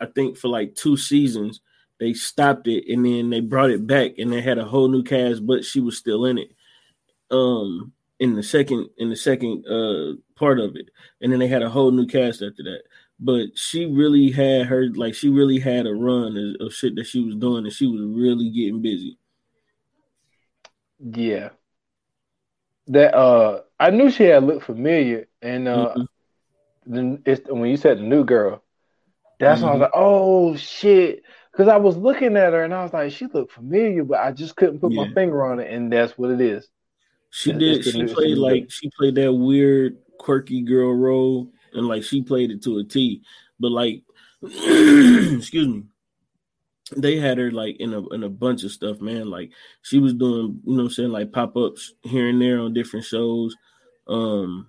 I think for like two seasons. They stopped it and then they brought it back and they had a whole new cast, but she was still in it. Um, in the second in the second uh part of it, and then they had a whole new cast after that. But she really had her like she really had a run of, of shit that she was doing, and she was really getting busy. Yeah, that uh, I knew she had looked familiar, and uh, mm-hmm. then it's when you said the new girl, that's mm-hmm. when I was like, oh shit. Because I was looking at her and I was like, she looked familiar, but I just couldn't put yeah. my finger on it, and that's what it is. She did. She played like she played that weird, quirky girl role, and like she played it to a T. But like, excuse me, they had her like in a in a bunch of stuff, man. Like she was doing, you know, I'm saying like pop ups here and there on different shows. Um,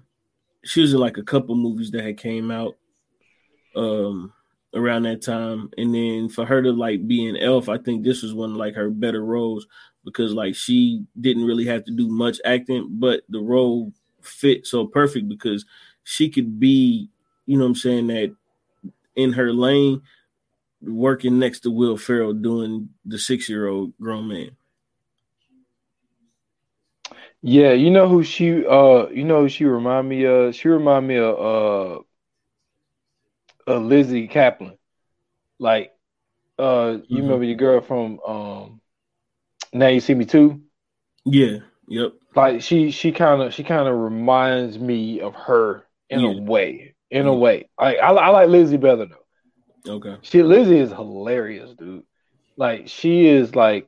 she was in like a couple movies that had came out. Um, around that time. And then for her to like be an elf, I think this was one of like her better roles because like she didn't really have to do much acting, but the role fit so perfect because she could be, you know I'm saying, that in her lane working next to Will Ferrell doing the six year old grown man. Yeah, you know who she uh you know she remind me of? She remind me of uh uh, Lizzy Caplan. Like, uh, you mm-hmm. remember your girl from um, Now You See Me Too? Yeah. Yep. Like she she kind of she kind of reminds me of her in yeah. a way. In yeah. a way, like I, I like Lizzy better though. Okay. She Lizzy is hilarious, dude. Like she is like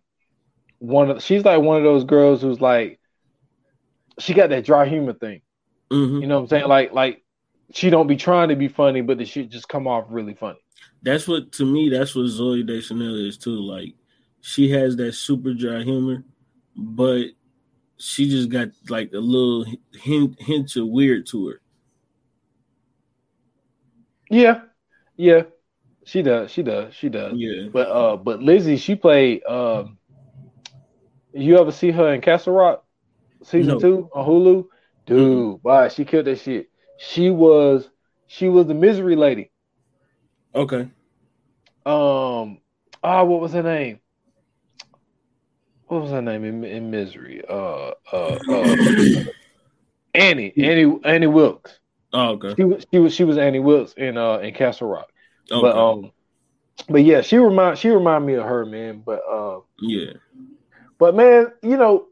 one of she's like one of those girls who's like she got that dry humor thing. Mm-hmm. You know what I'm saying? Like like she don't be trying to be funny, but the shit just come off really funny. That's what to me. That's what Zooey Deschanel is too. Like she has that super dry humor, but she just got like a little hint hint of weird to her. Yeah, yeah, she does. She does. She does. Yeah. But uh, but Lizzy, she played. Um, you ever see her in Castle Rock season no. two on Hulu? Dude, mm-hmm. wow, she killed that shit. She was she was the misery lady. Okay. Um. Ah, what was her name? What was her name in, in misery? Uh. Uh. uh Annie. Annie. Annie Wilkes. Oh, okay. She was. She was. She was Annie Wilkes in uh in Castle Rock. Okay. But um. But yeah, she remind she remind me of her man. But uh. Yeah. But man, you know,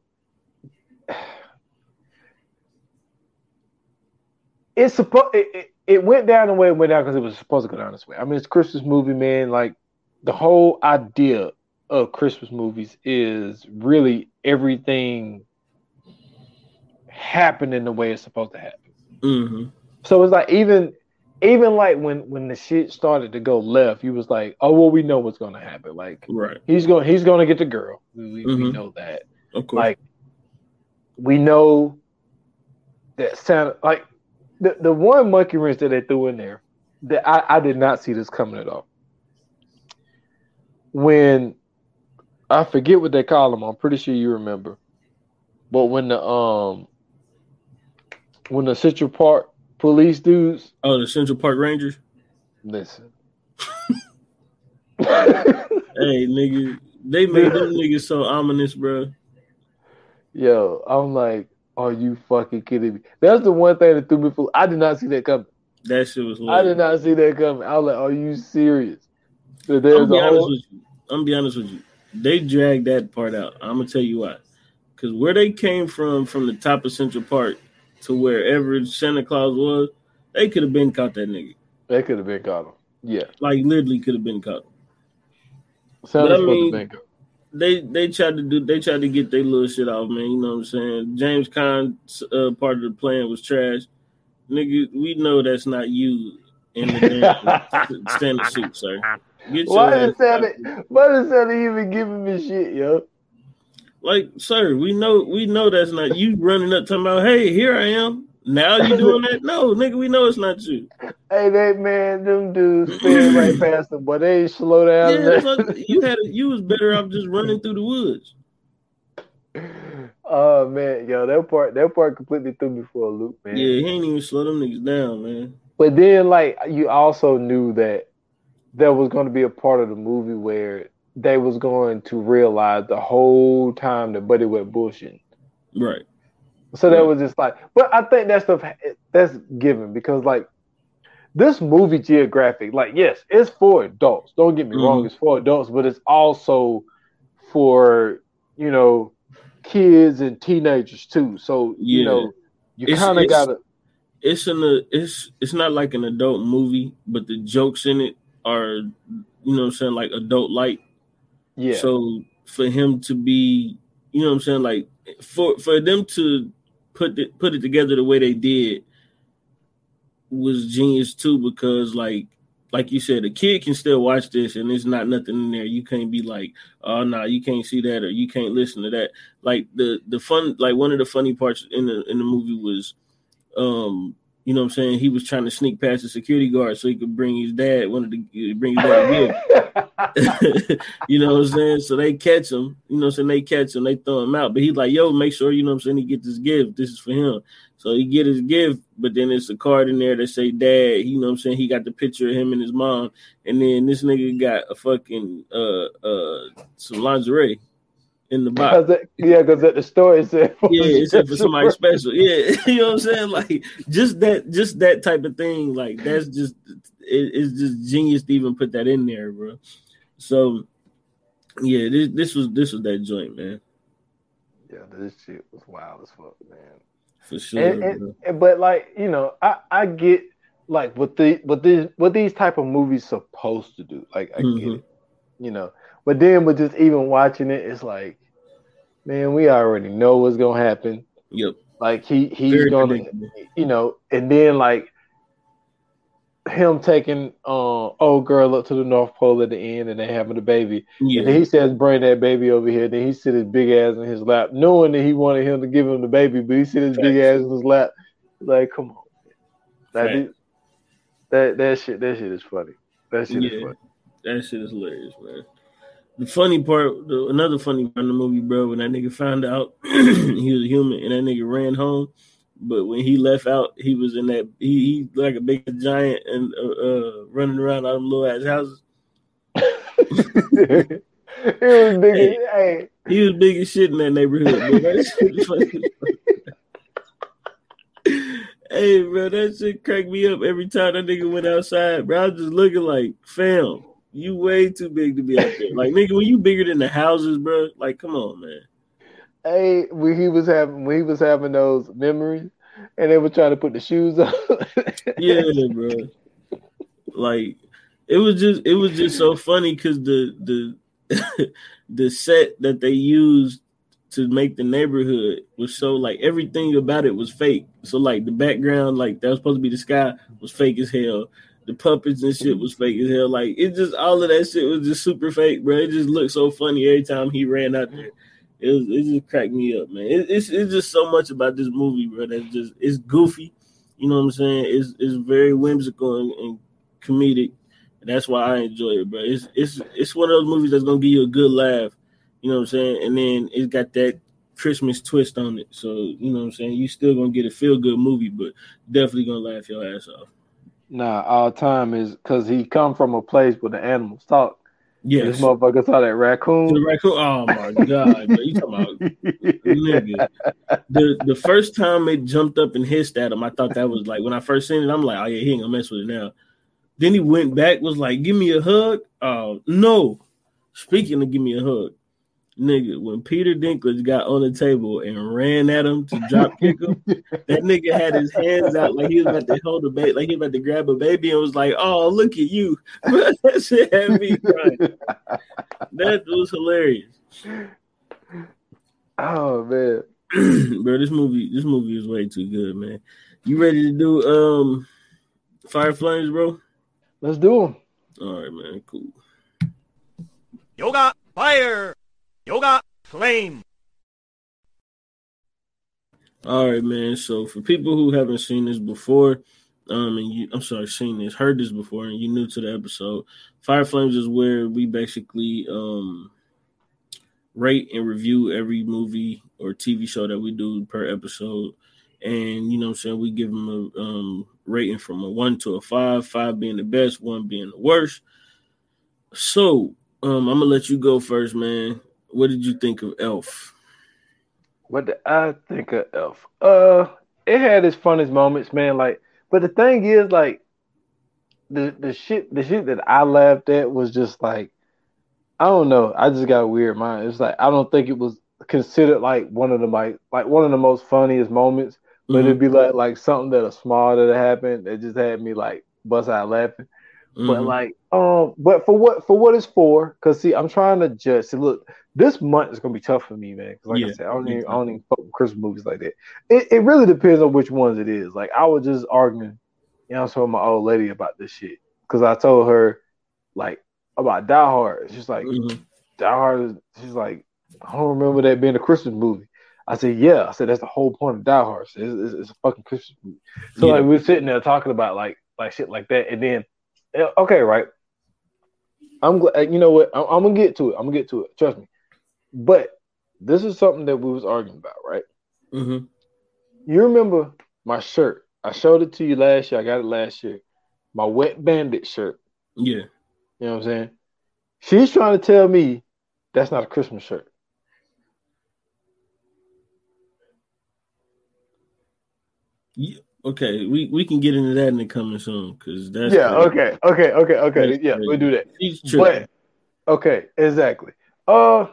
it's supposed it, it, it, went down the way it went down because it was supposed to go down this way. I mean, it's Christmas movie, man. Like the whole idea of Christmas movies is really everything happening the way it's supposed to happen. Mm-hmm. So it's like even even like when when the shit started to go left, you was like, "Oh well, we know what's gonna happen. Like, right? He's going he's going to get the girl. We, mm-hmm. we know that. Of course. Like, we know that Santa like the the one monkey wrench that they threw in there that I, I did not see this coming at all. When I forget what they call them, I'm pretty sure you remember. But when the um when the Central Park police dudes Oh, the Central Park Rangers. listen. Hey, nigga, they made them niggas so ominous, bro. Yo, I'm like, are you fucking kidding me? That's the one thing that threw me for. I did not see that coming. That shit was. I did not see that coming. I was like, are you serious? So I'm gonna be a honest whole. with you. I'm gonna be honest with you. They dragged that part out. I'm gonna tell you why. Because where they came from, from the top of Central Park to wherever Santa Claus was, they could have been caught that nigga. They could have been caught him. Yeah, Like literally could have been caught. Sounded But I mean- been caught. They they tried to do they tried to get their little shit off, man. You know what I'm saying? James Caan's uh, part of the plan was trash. Nigga, we know that's not you in the damn standard suit, sir. Get Why is that? Why is that even giving me shit, yo? Like, sir, we know we know that's not you running up talking about, hey, here I am. Now you doing that? No, nigga, we know it's not you. Hey, that man, them dudes sped right past them, but they slow down. Yeah, fuck, you had you was better off just running through the woods. oh man, yo, that part, that part completely threw me for a loop, man. Yeah, he ain't even slow them niggas down, man. But then, like, you also knew that there was going to be a part of the movie where they was going to realize the whole time that Buddy went bushing. Right. So that was just like, but I think that stuff that's given because like this movie geographic, like yes, it's for adults. Don't get me wrong, Mhm. it's for adults, but it's also for you know kids and teenagers too. So you know you kind of gotta It's in a it's it's not like an adult movie, but the jokes in it are you know what I'm saying, like adult light. yeah. So for him to be, you know what I'm saying, like for for them to put it put it together the way they did was genius too because like like you said, a kid can still watch this and there's not nothing in there. You can't be like, oh no, you can't see that or you can't listen to that. Like the the fun like one of the funny parts in the in the movie was um you know what I'm saying, he was trying to sneak past the security guard so he could bring his dad, wanted to bring his dad a gift. you know what I'm saying? So they catch him, you know what I'm saying? They catch him, they throw him out. But he's like, yo, make sure, you know what I'm saying, he get this gift. This is for him. So he get his gift, but then it's a card in there that say dad, you know what I'm saying? He got the picture of him and his mom. And then this nigga got a fucking uh uh some lingerie in the box. Because that- yeah, because at the store it said Yeah, it's for somebody special. Yeah, you know what I'm saying? Like just that, just that type of thing. Like that's just it, it's just genius to even put that in there, bro. So yeah, this this was this was that joint, man, Yeah, this shit was wild as fuck, man. For sure. and, and, but like you know, I I get like what the what these what these type of movies supposed to do. Like I get Mhm. it, you know. But then with just even watching it, it's like, man, we already know what's gonna happen. Yep, Like he he's very gonna, you know, and then like him taking uh old girl up to the North Pole at the end, and they having a baby. Yeah, And he says, "Bring that baby over here." Then he sit his big ass in his lap, knowing that he wanted him to give him the baby, but he sit his big ass in his lap. Like, come on, that that that shit that shit is funny. That shit is funny. that shit is hilarious, man. The funny part, the, another funny part in the movie, bro, when that nigga found out he was a human and that nigga ran home, but when he left out, he was in that he, he like a big giant and uh, uh, running around all them little ass houses. it was big. Hey. Hey, He was big as shit in that neighborhood, bro. That shit is funny. hey, bro, that shit cracked me up every time that nigga went outside, bro. I was just looking like, fam, you way too big to be out there. Like, nigga, when you bigger than the houses, bro, like, come on, man. Hey, when he was having when he was having those memories, and they were trying to put the shoes on. Yeah, bro. Like, it was just, it was just so funny because the the the set that they used to make the neighborhood was so like everything about it was fake. So like the background, like that was supposed to be the sky, was fake as hell. The puppets and shit was fake as hell. Like it just all of that shit was just super fake, bro. It just looked so funny every time he ran out there. It was, it just cracked me up, man. It, it's it's just so much about this movie, bro. That's just it's goofy. You know what I'm saying? It's it's very whimsical and, and comedic. That's why I enjoy it, bro. It's it's it's one of those movies that's gonna give you a good laugh. You know what I'm saying? And then it's got that Christmas twist on it. So, you know what I'm saying? You still gonna get a feel good movie, but definitely gonna laugh your ass off. Nah, all time is because he come from a place where the animals talk. Yes. This motherfucker saw that raccoon. The raccoon. Oh my god, bro. You talking about nigga. The the first time it jumped up and hissed at him, I thought that was like when I first seen it, I'm like, oh yeah, he ain't gonna mess with it now. Then he went back, was like, give me a hug. Oh no. Speaking of give me a hug, nigga, when Peter Dinklage got on the table and ran at him to drop kick him, that nigga had his hands out like he was about to hold a baby, like he was about to grab a baby and was like, oh, look at you. that shit had me crying. That was hilarious. Oh man. bro. This movie, this movie is way too good, man. You ready to do um Fire Flames, bro? Let's do them. All right, man. Cool. Yoga fire. Yoga flame. All right, man. So for people who haven't seen this before, um, and you, I'm sorry, seen this, heard this before, and you're new to the episode, Fire Flames is where we basically um rate and review every movie or TV show that we do per episode. And you know what I'm saying, we give them a um rating from a one to a five, five being the best, one being the worst. So um I'm gonna let you go first, man. What did you think of Elf? What did I think of Elf? Uh, it had its funnest moments, man. Like, but the thing is, like, the the shit the shit that I laughed at was just like, I don't know. I just got a weird mind. It's like I don't think it was considered like one of the like like one of the most funniest moments, but Mhm. it'd be like like something that a small that happened that just had me like bust out laughing. But Mhm. like, um, but for what for what it's for? Because see, I'm trying to judge. See, look, this month is gonna be tough for me, man. 'Cause like Yeah, I said, I don't even. I don't even fuck with Christmas movies like that. It it really depends on which ones it is. Like I was just arguing, you know, with my old lady about this shit because I told her like about Die Hard. She's like, Mhm. Die Hard. She's like, I don't remember that being a Christmas movie. I said, yeah. I said that's the whole point of Die Hard. It's, it's, it's a fucking Christmas movie. So Yeah. like we're sitting there talking about like like shit like that, and then okay, right. I'm glad. You know what? I'm, I'm gonna get to it. I'm gonna get to it. Trust me. But this is something that we was arguing about, right? Mhm. You remember my shirt? I showed it to you last year. I got it last year. My wet bandit shirt. Yeah. You know what I'm saying? She's trying to tell me that's not a Christmas shirt. Yeah. Okay, we, we can get into that in the coming soon because that's yeah. crazy. Okay. Okay. Okay. Okay. That's yeah. crazy. We'll do that. But okay, exactly. Uh,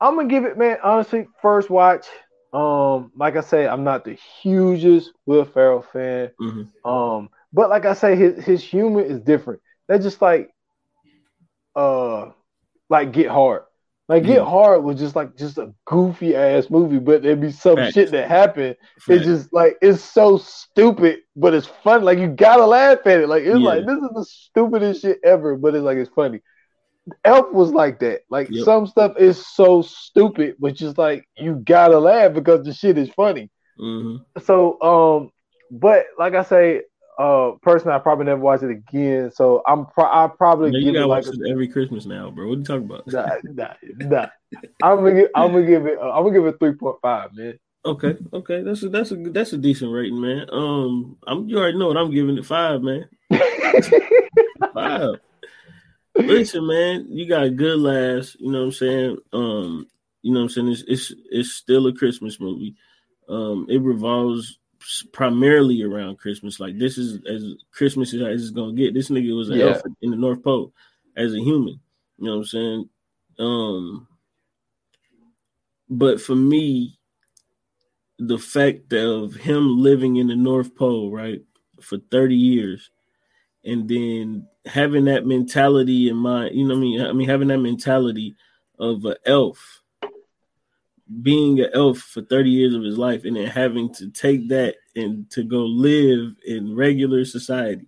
I'm gonna give it, man. Honestly, first watch. Um, like I say, I'm not the hugest Will Ferrell fan. Mhm. Um, but like I say, his his humor is different. They're just like, uh, like Get Hard. Like Get Yeah. Hard was just like just a goofy ass movie, but there'd be some Facts. shit that happened. It's just like it's so stupid, but it's fun. Like you gotta laugh at it. Like it's Yeah. like this is the stupidest shit ever, but it's like it's funny. Elf was like that. Like Yep. some stuff is so stupid, but just like you gotta laugh because the shit is funny. Mhm. So um, but like I say, uh, personally, I probably never watch it again. So I'm pro- I probably you give it like watch a, every Christmas now, bro. What are you talking about? nah, nah, nah. I'm gonna give, I'm gonna give it uh, I'm gonna give it three point five, man. Okay, okay, that's a that's a that's a decent rating, man. Um, I'm you already know what I'm giving it five, man. Five. Listen, man, you got a good laughs. You know what I'm saying? Um, you know what I'm saying? It's it's it's still a Christmas movie. Um, it revolves primarily around Christmas. Like this is as Christmas as it's gonna get. This nigga was an Yeah. elf in the North Pole as a human. You know what I'm saying? Um, but for me, the fact of him living in the North Pole, right, for 30 years, and then having that mentality in mind, you know I mean? I mean, having that mentality of an elf, being an elf for 30 years of his life, and then having to take that and to go live in regular society.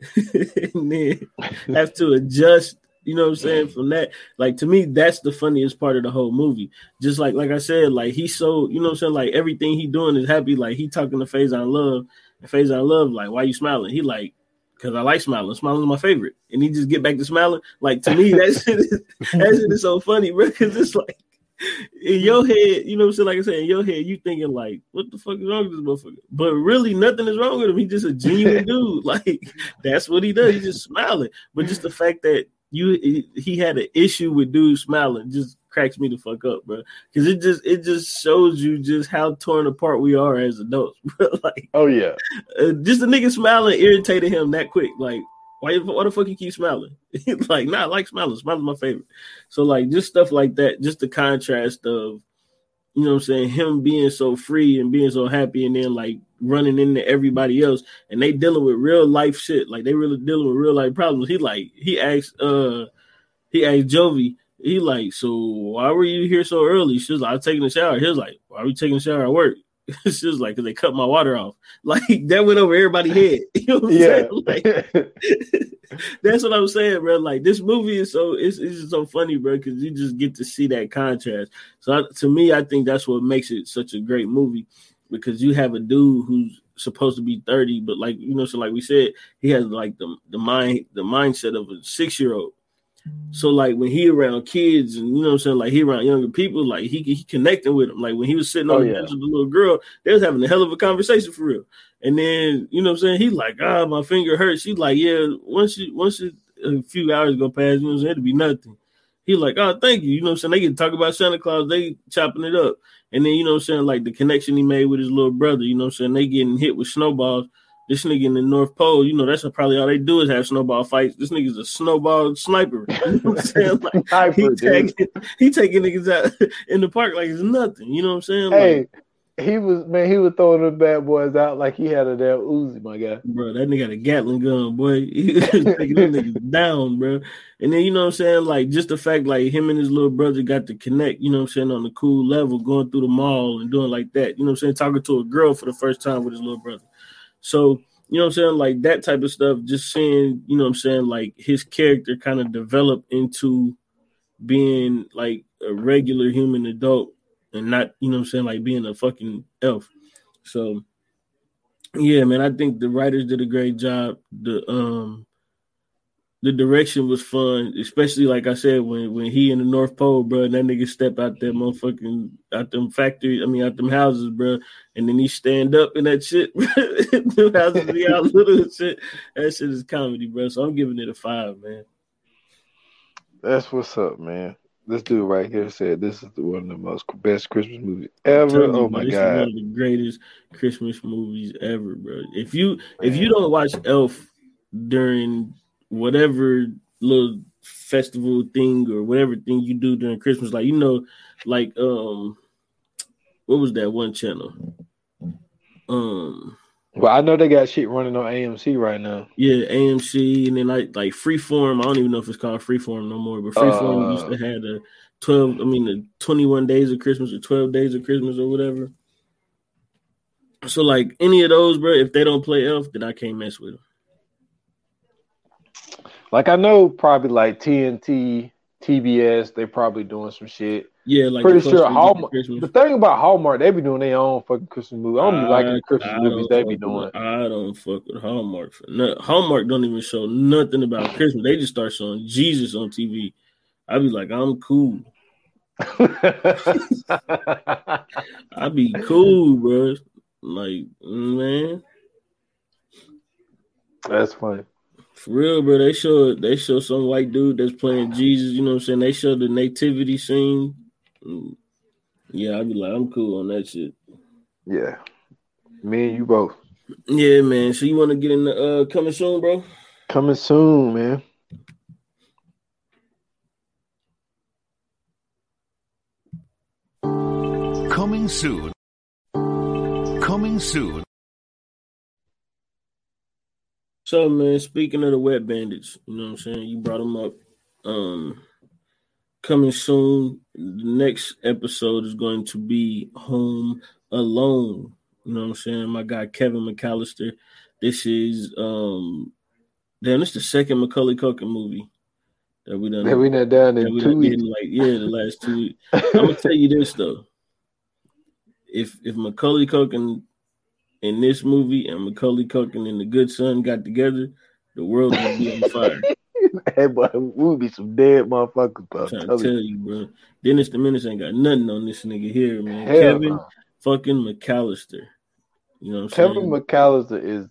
and then have to adjust, you know what I'm saying, from that. Like to me, that's the funniest part of the whole movie. Just like like I said, like he's so, you know what I'm saying, like everything he doing is happy. Like he talking to Faizon Love, and Faizon Love, like, why you smiling? He like, because I like smiling. Smiling is my favorite, and he just get back to smiling. Like to me, that shit is, that shit is so funny, bro. Because it's like in your head, you know what I'm saying? Like I said, in your head, you thinking like, what the fuck is wrong with this motherfucker? But really, nothing is wrong with him. He's just a genuine dude. Like that's what he does. He's just smiling. But just the fact that you he had an issue with dudes smiling just cracks me the fuck up, bro. Because it just it just shows you just how torn apart we are as adults, like, oh yeah, uh, just the nigga smiling irritated him that quick. Like, why why the fuck you keep smiling? like, nah, I like smiling. Smiling's my favorite. So like, just stuff like that. Just the contrast of you know what I'm saying, him being so free and being so happy, and then like running into everybody else, and they dealing with real life shit, like they really dealing with real life problems. He like he asked uh he asked Jovie, he like, so why were you here so early? She was like, I was taking a shower. He was like, why are we taking a shower at work? she was like, because they cut my water off. Like that went over everybody's head. You know yeah. Like, that's what I'm saying, bro. Like this movie is so it's, it's just so funny, bro, because you just get to see that contrast. So I, to me, I think that's what makes it such a great movie because you have a dude who's supposed to be 30, but like you know, so like we said, he has like the the mind the mindset of a six year old. So like when he around kids and you know what I'm saying, like he around younger people, like he he connecting with them. Like when he was sitting on oh, the yeah. bench with the little girl, they was having a hell of a conversation for real. And then you know what I'm saying, he like, ah, my finger hurts. She's like, yeah, once you once you, a few hours go past, you know what I'm saying, it'll be nothing. He like, oh, thank you. You know what I'm saying? They can talk about Santa Claus, they chopping it up. And then you know what I'm saying, like the connection he made with his little brother, you know what I'm saying? They getting hit with snowballs this nigga in the North Pole, you know, that's probably all they do is have snowball fights. This nigga's a snowball sniper. You know what I'm saying? Like, Sniper, he, taking, he taking niggas out in the park like it's nothing. You know what I'm saying? Hey, like, he was man, he was throwing the bad boys out like he had a damn Uzi, my guy. Bro, that nigga got a Gatling gun, boy. He was taking them niggas down, bro. And then you know what I'm saying? Like just the fact like him and his little brother got to connect, you know what I'm saying, on the cool level, going through the mall and doing like that. You know what I'm saying? Talking to a girl for the first time with his little brother. So, you know what I'm saying? Like that type of stuff, just seeing, you know what I'm saying, like his character kind of develop into being like a regular human adult and not, you know what I'm saying, like being a fucking elf. So yeah, man, I think the writers did a great job. The um the direction was fun, especially like I said when when he in the North Pole, bro. And that nigga step out that motherfucking out them factory, I mean out them houses, bro. And then he stand up in that shit. them houses be out little shit. That shit is comedy, bro. So I'm giving it a five, man. That's what's up, man. This dude right here said this is one of the most best Christmas movies ever. You, oh my this god, is one of the greatest Christmas movies ever, bro. If you if you don't watch Elf during whatever little festival thing or whatever thing you do during Christmas, like you know, like um, what was that one channel? Um, well, I know they got shit running on AMC right now. Yeah, AMC, and then like like Freeform. I don't even know if it's called Freeform no more, but Freeform uh, used to have the twelve. I mean, the twenty one days of Christmas or twelve days of Christmas or whatever. So like any of those, bro, if they don't play Elf, then I can't mess with them. Like I know probably like TNT, TBS, they probably doing some shit. Yeah, like pretty sure Hallmark. The thing about Hallmark, they be doing their own fucking Christmas movie. I don't be liking the Christmas movies they be doing. With, I don't fuck with Hallmark for nothing. Hallmark don't even show nothing about Christmas. They just start showing Jesus on TV. I be like, I'm cool. I be cool, bro. Like, man. That's funny. For real, bro. They show they show some white dude that's playing Jesus. You know what I'm saying? They show the nativity scene. Yeah, I'd be like, I'm cool on that shit. Yeah, me and you both. Yeah, man. So you want to get in the uh coming soon, bro? Coming soon, man. Coming soon. Coming soon. So man, speaking of the wet bandits, you know what I'm saying? You brought them up. Um coming soon. The next episode is going to be Home Alone. You know what I'm saying? My guy Kevin McAllister. This is um damn, this is the second Macaulay Culkin movie that we done. That we not done in two weeks. Like yeah, the last two weeks. I'm gonna tell you this though. If if Macaulay Culkin in this movie and Macaulay Culkin and the Good Son got together, the world would be on fire. hey, boy, we would be some dead motherfuckers, bro. I'm trying Tell to tell you, bro. Dennis the Menace ain't got nothing on this nigga here, man. Hell Kevin no. fucking McAllister. You know what I'm Kevin saying? McAllister is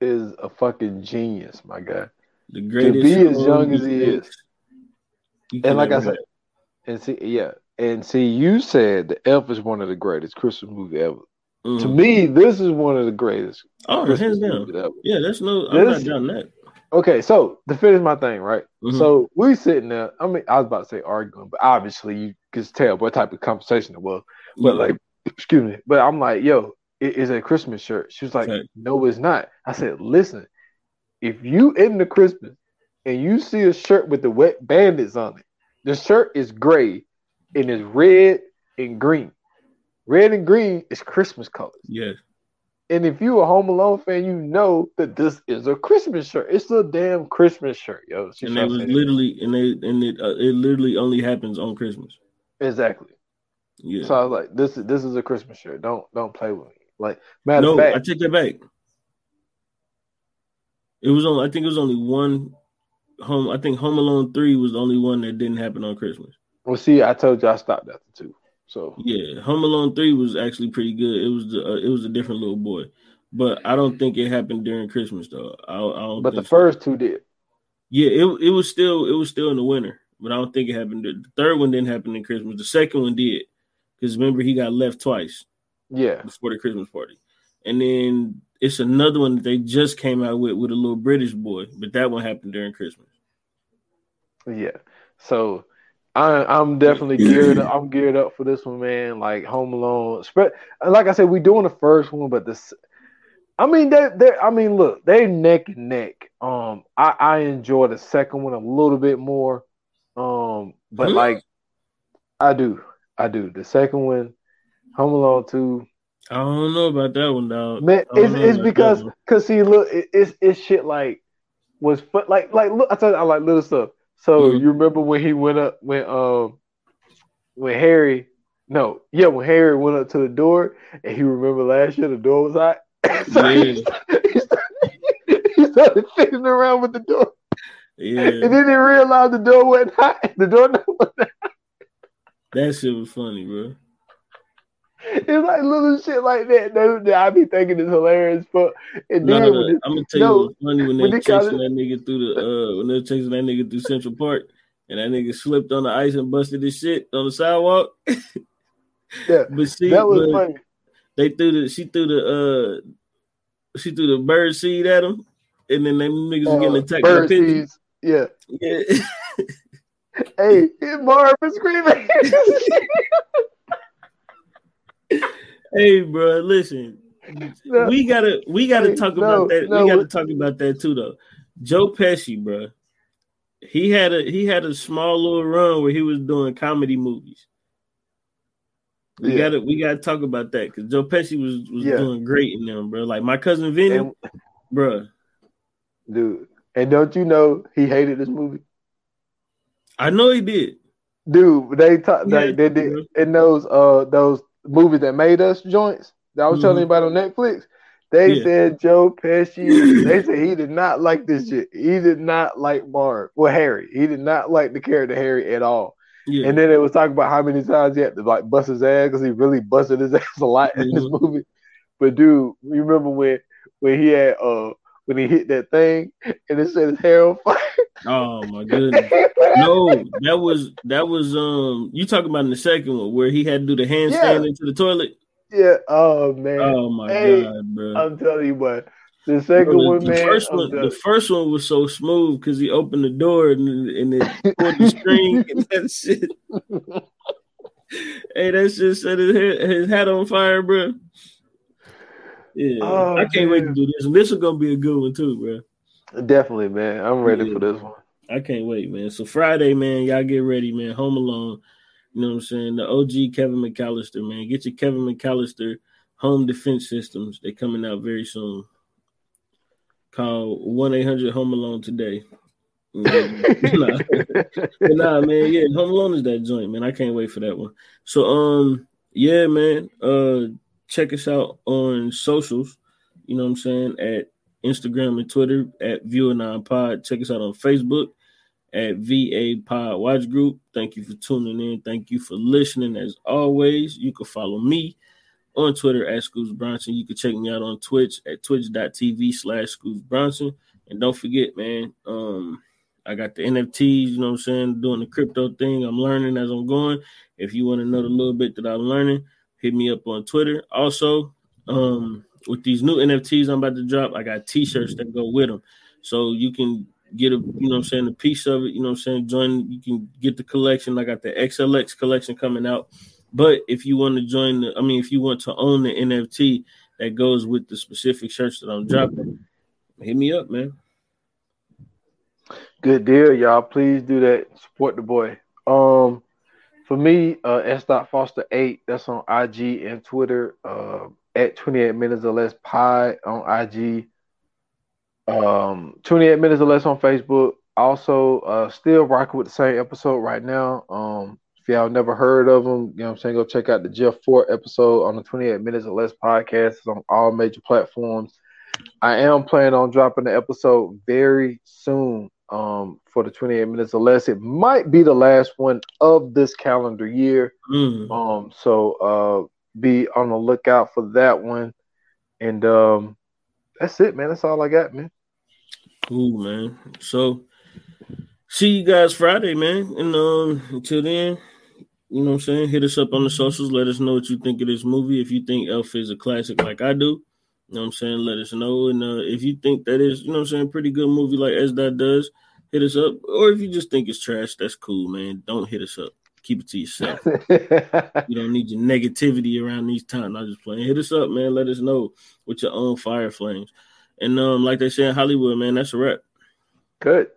is a fucking genius, my guy. the greatest. To be as young as he greats. is. And like I said, and see, yeah, and see, you said the Elf is one of the greatest Christmas movie ever. Rap. To Mhm. me, this is one of the greatest oh, Christmas hands down. ever. Yeah, that's no. I'm This- not down that. Okay, so to finish my thing, right? Mhm. So we sitting there. I mean, I was about to say arguing, but obviously you can tell what type of conversation it was. But Yeah. like, excuse me. But I'm like, yo, it is a Christmas shirt. She was like, Right. no, it's not. I said, listen, if you in the Christmas and you see a shirt with the wet bandits on it, the shirt is gray and it's red and green. Red and green is Christmas colors. yeah, And if you're a Home Alone fan, you know that this is a Christmas shirt. It's a damn Christmas shirt, yo. And it was literally, and they, and it, uh, it literally only happens on Christmas. exactly. Yeah. So I was like, this is this is a Christmas shirt. Don't don't play with me. Like matter no, of I fact, take that back. It was only. I think it was only one. Home. I think Home Alone three was the only one that didn't happen on Christmas. well, see, I told you I stopped after two. So Yeah, Home Alone three was actually pretty good. It was the uh, it was a different little boy, but I don't think it happened during Christmas though. I, I don't. but the so. first two did. yeah, it it was still it was still in the winter, but I don't think it happened. The third one didn't happen in Christmas. The second one did, because remember he got left twice Yeah. before the Christmas party, and then it's another one that they just came out with with a little British boy, but that one happened during Christmas. Yeah. So I, I'm definitely geared up. I'm geared up for this one, man. Like Home Alone. Like I said, we doing the first one, but this. I mean, they they I mean, look, they neck and neck. Um, I I enjoy the second one a little bit more. Um, but Hmm? like, I do, I do. The second one, Home Alone two. I don't know about that one, dog. Man, it's, it's because cause see, look, it, it's it's shit like was fun, like like look. I tell you, I like little stuff. So Mhm. you remember when he went up when um when Harry no yeah when Harry went up to the door and he remember last year the door was hot. so he, started, he, started, he started fiddling around with the door yeah, and then he realized the door wasn't hot. The door wasn't that shit was funny, bro. It's like little shit like that. That, that I be thinking is hilarious. But and No, then no, when it- I'm gonna tell no, you what's funny when when they got chasing that nigga through the uh when they're chasing that nigga through Central Park and that nigga slipped on the ice and busted his shit on the sidewalk. yeah, but see, that was funny. they threw the she threw the uh she threw the bird seed at him, and then them niggas was getting Uh, attacked by pigeons. seeds. Yeah. Yeah. Hey, Marv is screaming. hey, bro, listen, No, we gotta we gotta Hey, talk no, about that. no, we gotta talk about that too, though. Joe Pesci, bro. He had a he had a small little run where he was doing comedy movies. We Yeah. gotta we gotta talk about that because Joe Pesci was was Yeah. doing great in them, bro. Like my cousin Vinny, and, bro. dude, and don't you know he hated this movie? I know he did. Dude, they talk Yeah, they, they did bro. in those uh those movies that made us joints that I was telling you about on Netflix. They Mm-hmm. Yeah. said Joe Pesci. they said he did not like this shit. He did not like Marv. Well, Harry. He did not like the character Harry at all. Yeah, And then it was talking about how many times he had to like bust his ass because he really busted his ass a lot in this Mhm. movie. But dude, you remember when when he had uh when he hit that thing and it set his hair on fire? Oh my goodness. No, that was that was um you talking about in the second one where he had to do the handstand Yeah. into the toilet. yeah. Oh man. Oh my Hey, god, bro. I'm telling you what. The second Bro, one, the, the man. first I'm one, the first one was so smooth because he opened the door and and it pulled the string and that shit. hey, that shit set his head, his hat on fire, bro. Yeah, Oh, I can't wait to do this. And this is gonna be a good one too, bro. Definitely, man. I'm ready Yeah. for this one. I can't wait, man. So Friday, man, y'all get ready, man. Home Alone. You know what I'm saying? The OG Kevin McAllister, man. Get your Kevin McAllister home defense systems. They're coming out very soon. Call one eight hundred Home Alone today. Nah. Nah, man, yeah, Home Alone is that joint, man. I can't wait for that one. So, um, yeah, man, uh, check us out on socials. You know what I'm saying at Instagram and Twitter at Viewer9 Pod. Check us out on Facebook at VA Pod Watch Group. Thank you for tuning in. Thank you for listening. As always, you can follow me on Twitter at Scoops Bronson. You can check me out on Twitch at twitch.tv slash Scoops Bronson. And don't forget, man, um, I got the NFTs, you know what I'm saying, doing the crypto thing. I'm learning as I'm going. If you want to know the little bit that I'm learning, hit me up on Twitter. Also, um, with these new NFTs I'm about to drop, I got t-shirts that go with them. So you can get a, you know I'm saying, a piece of it, you know I'm saying, join, you can get the collection. I got the XLX collection coming out. But if you want to join the, I mean, if you want to own the NFT that goes with the specific shirts that I'm dropping, hit me up, man. Good deal, y'all. Please do that. Support the boy. Um, for me, uh, S. Foster eight. That's on IG and Twitter. Uh, at 28 minutes or less pie on IG. Um, 28 minutes or less on Facebook. Also, uh, still rocking with the same episode right now. Um, if y'all never heard of them, you know what I'm saying, go check out the Jeff Fort episode on the 28 minutes or less podcast. It's on all major platforms. I am planning on dropping the episode very soon um, for the 28 minutes or less. It might be the last one of this calendar year. Mm. Um, so uh, be on the lookout for that one. And um, that's it, man. That's all I got, man. Cool, man. So see you guys Friday, man. And um, until then, you know what I'm saying? Hit us up on the socials. Let us know what you think of this movie. If you think Elf is a classic like I do, you know what I'm saying? Let us know. And uh, if you think that is, you know what I'm saying, pretty good movie like S. Dot does, hit us up. Or if you just think it's trash, that's cool, man. Don't hit us up. Keep it to yourself. you don't need your negativity around these times. I'm just playing. Hit us up, man. Let us know with your own fire flames. And um, like they say in Hollywood, man, that's a wrap. Good.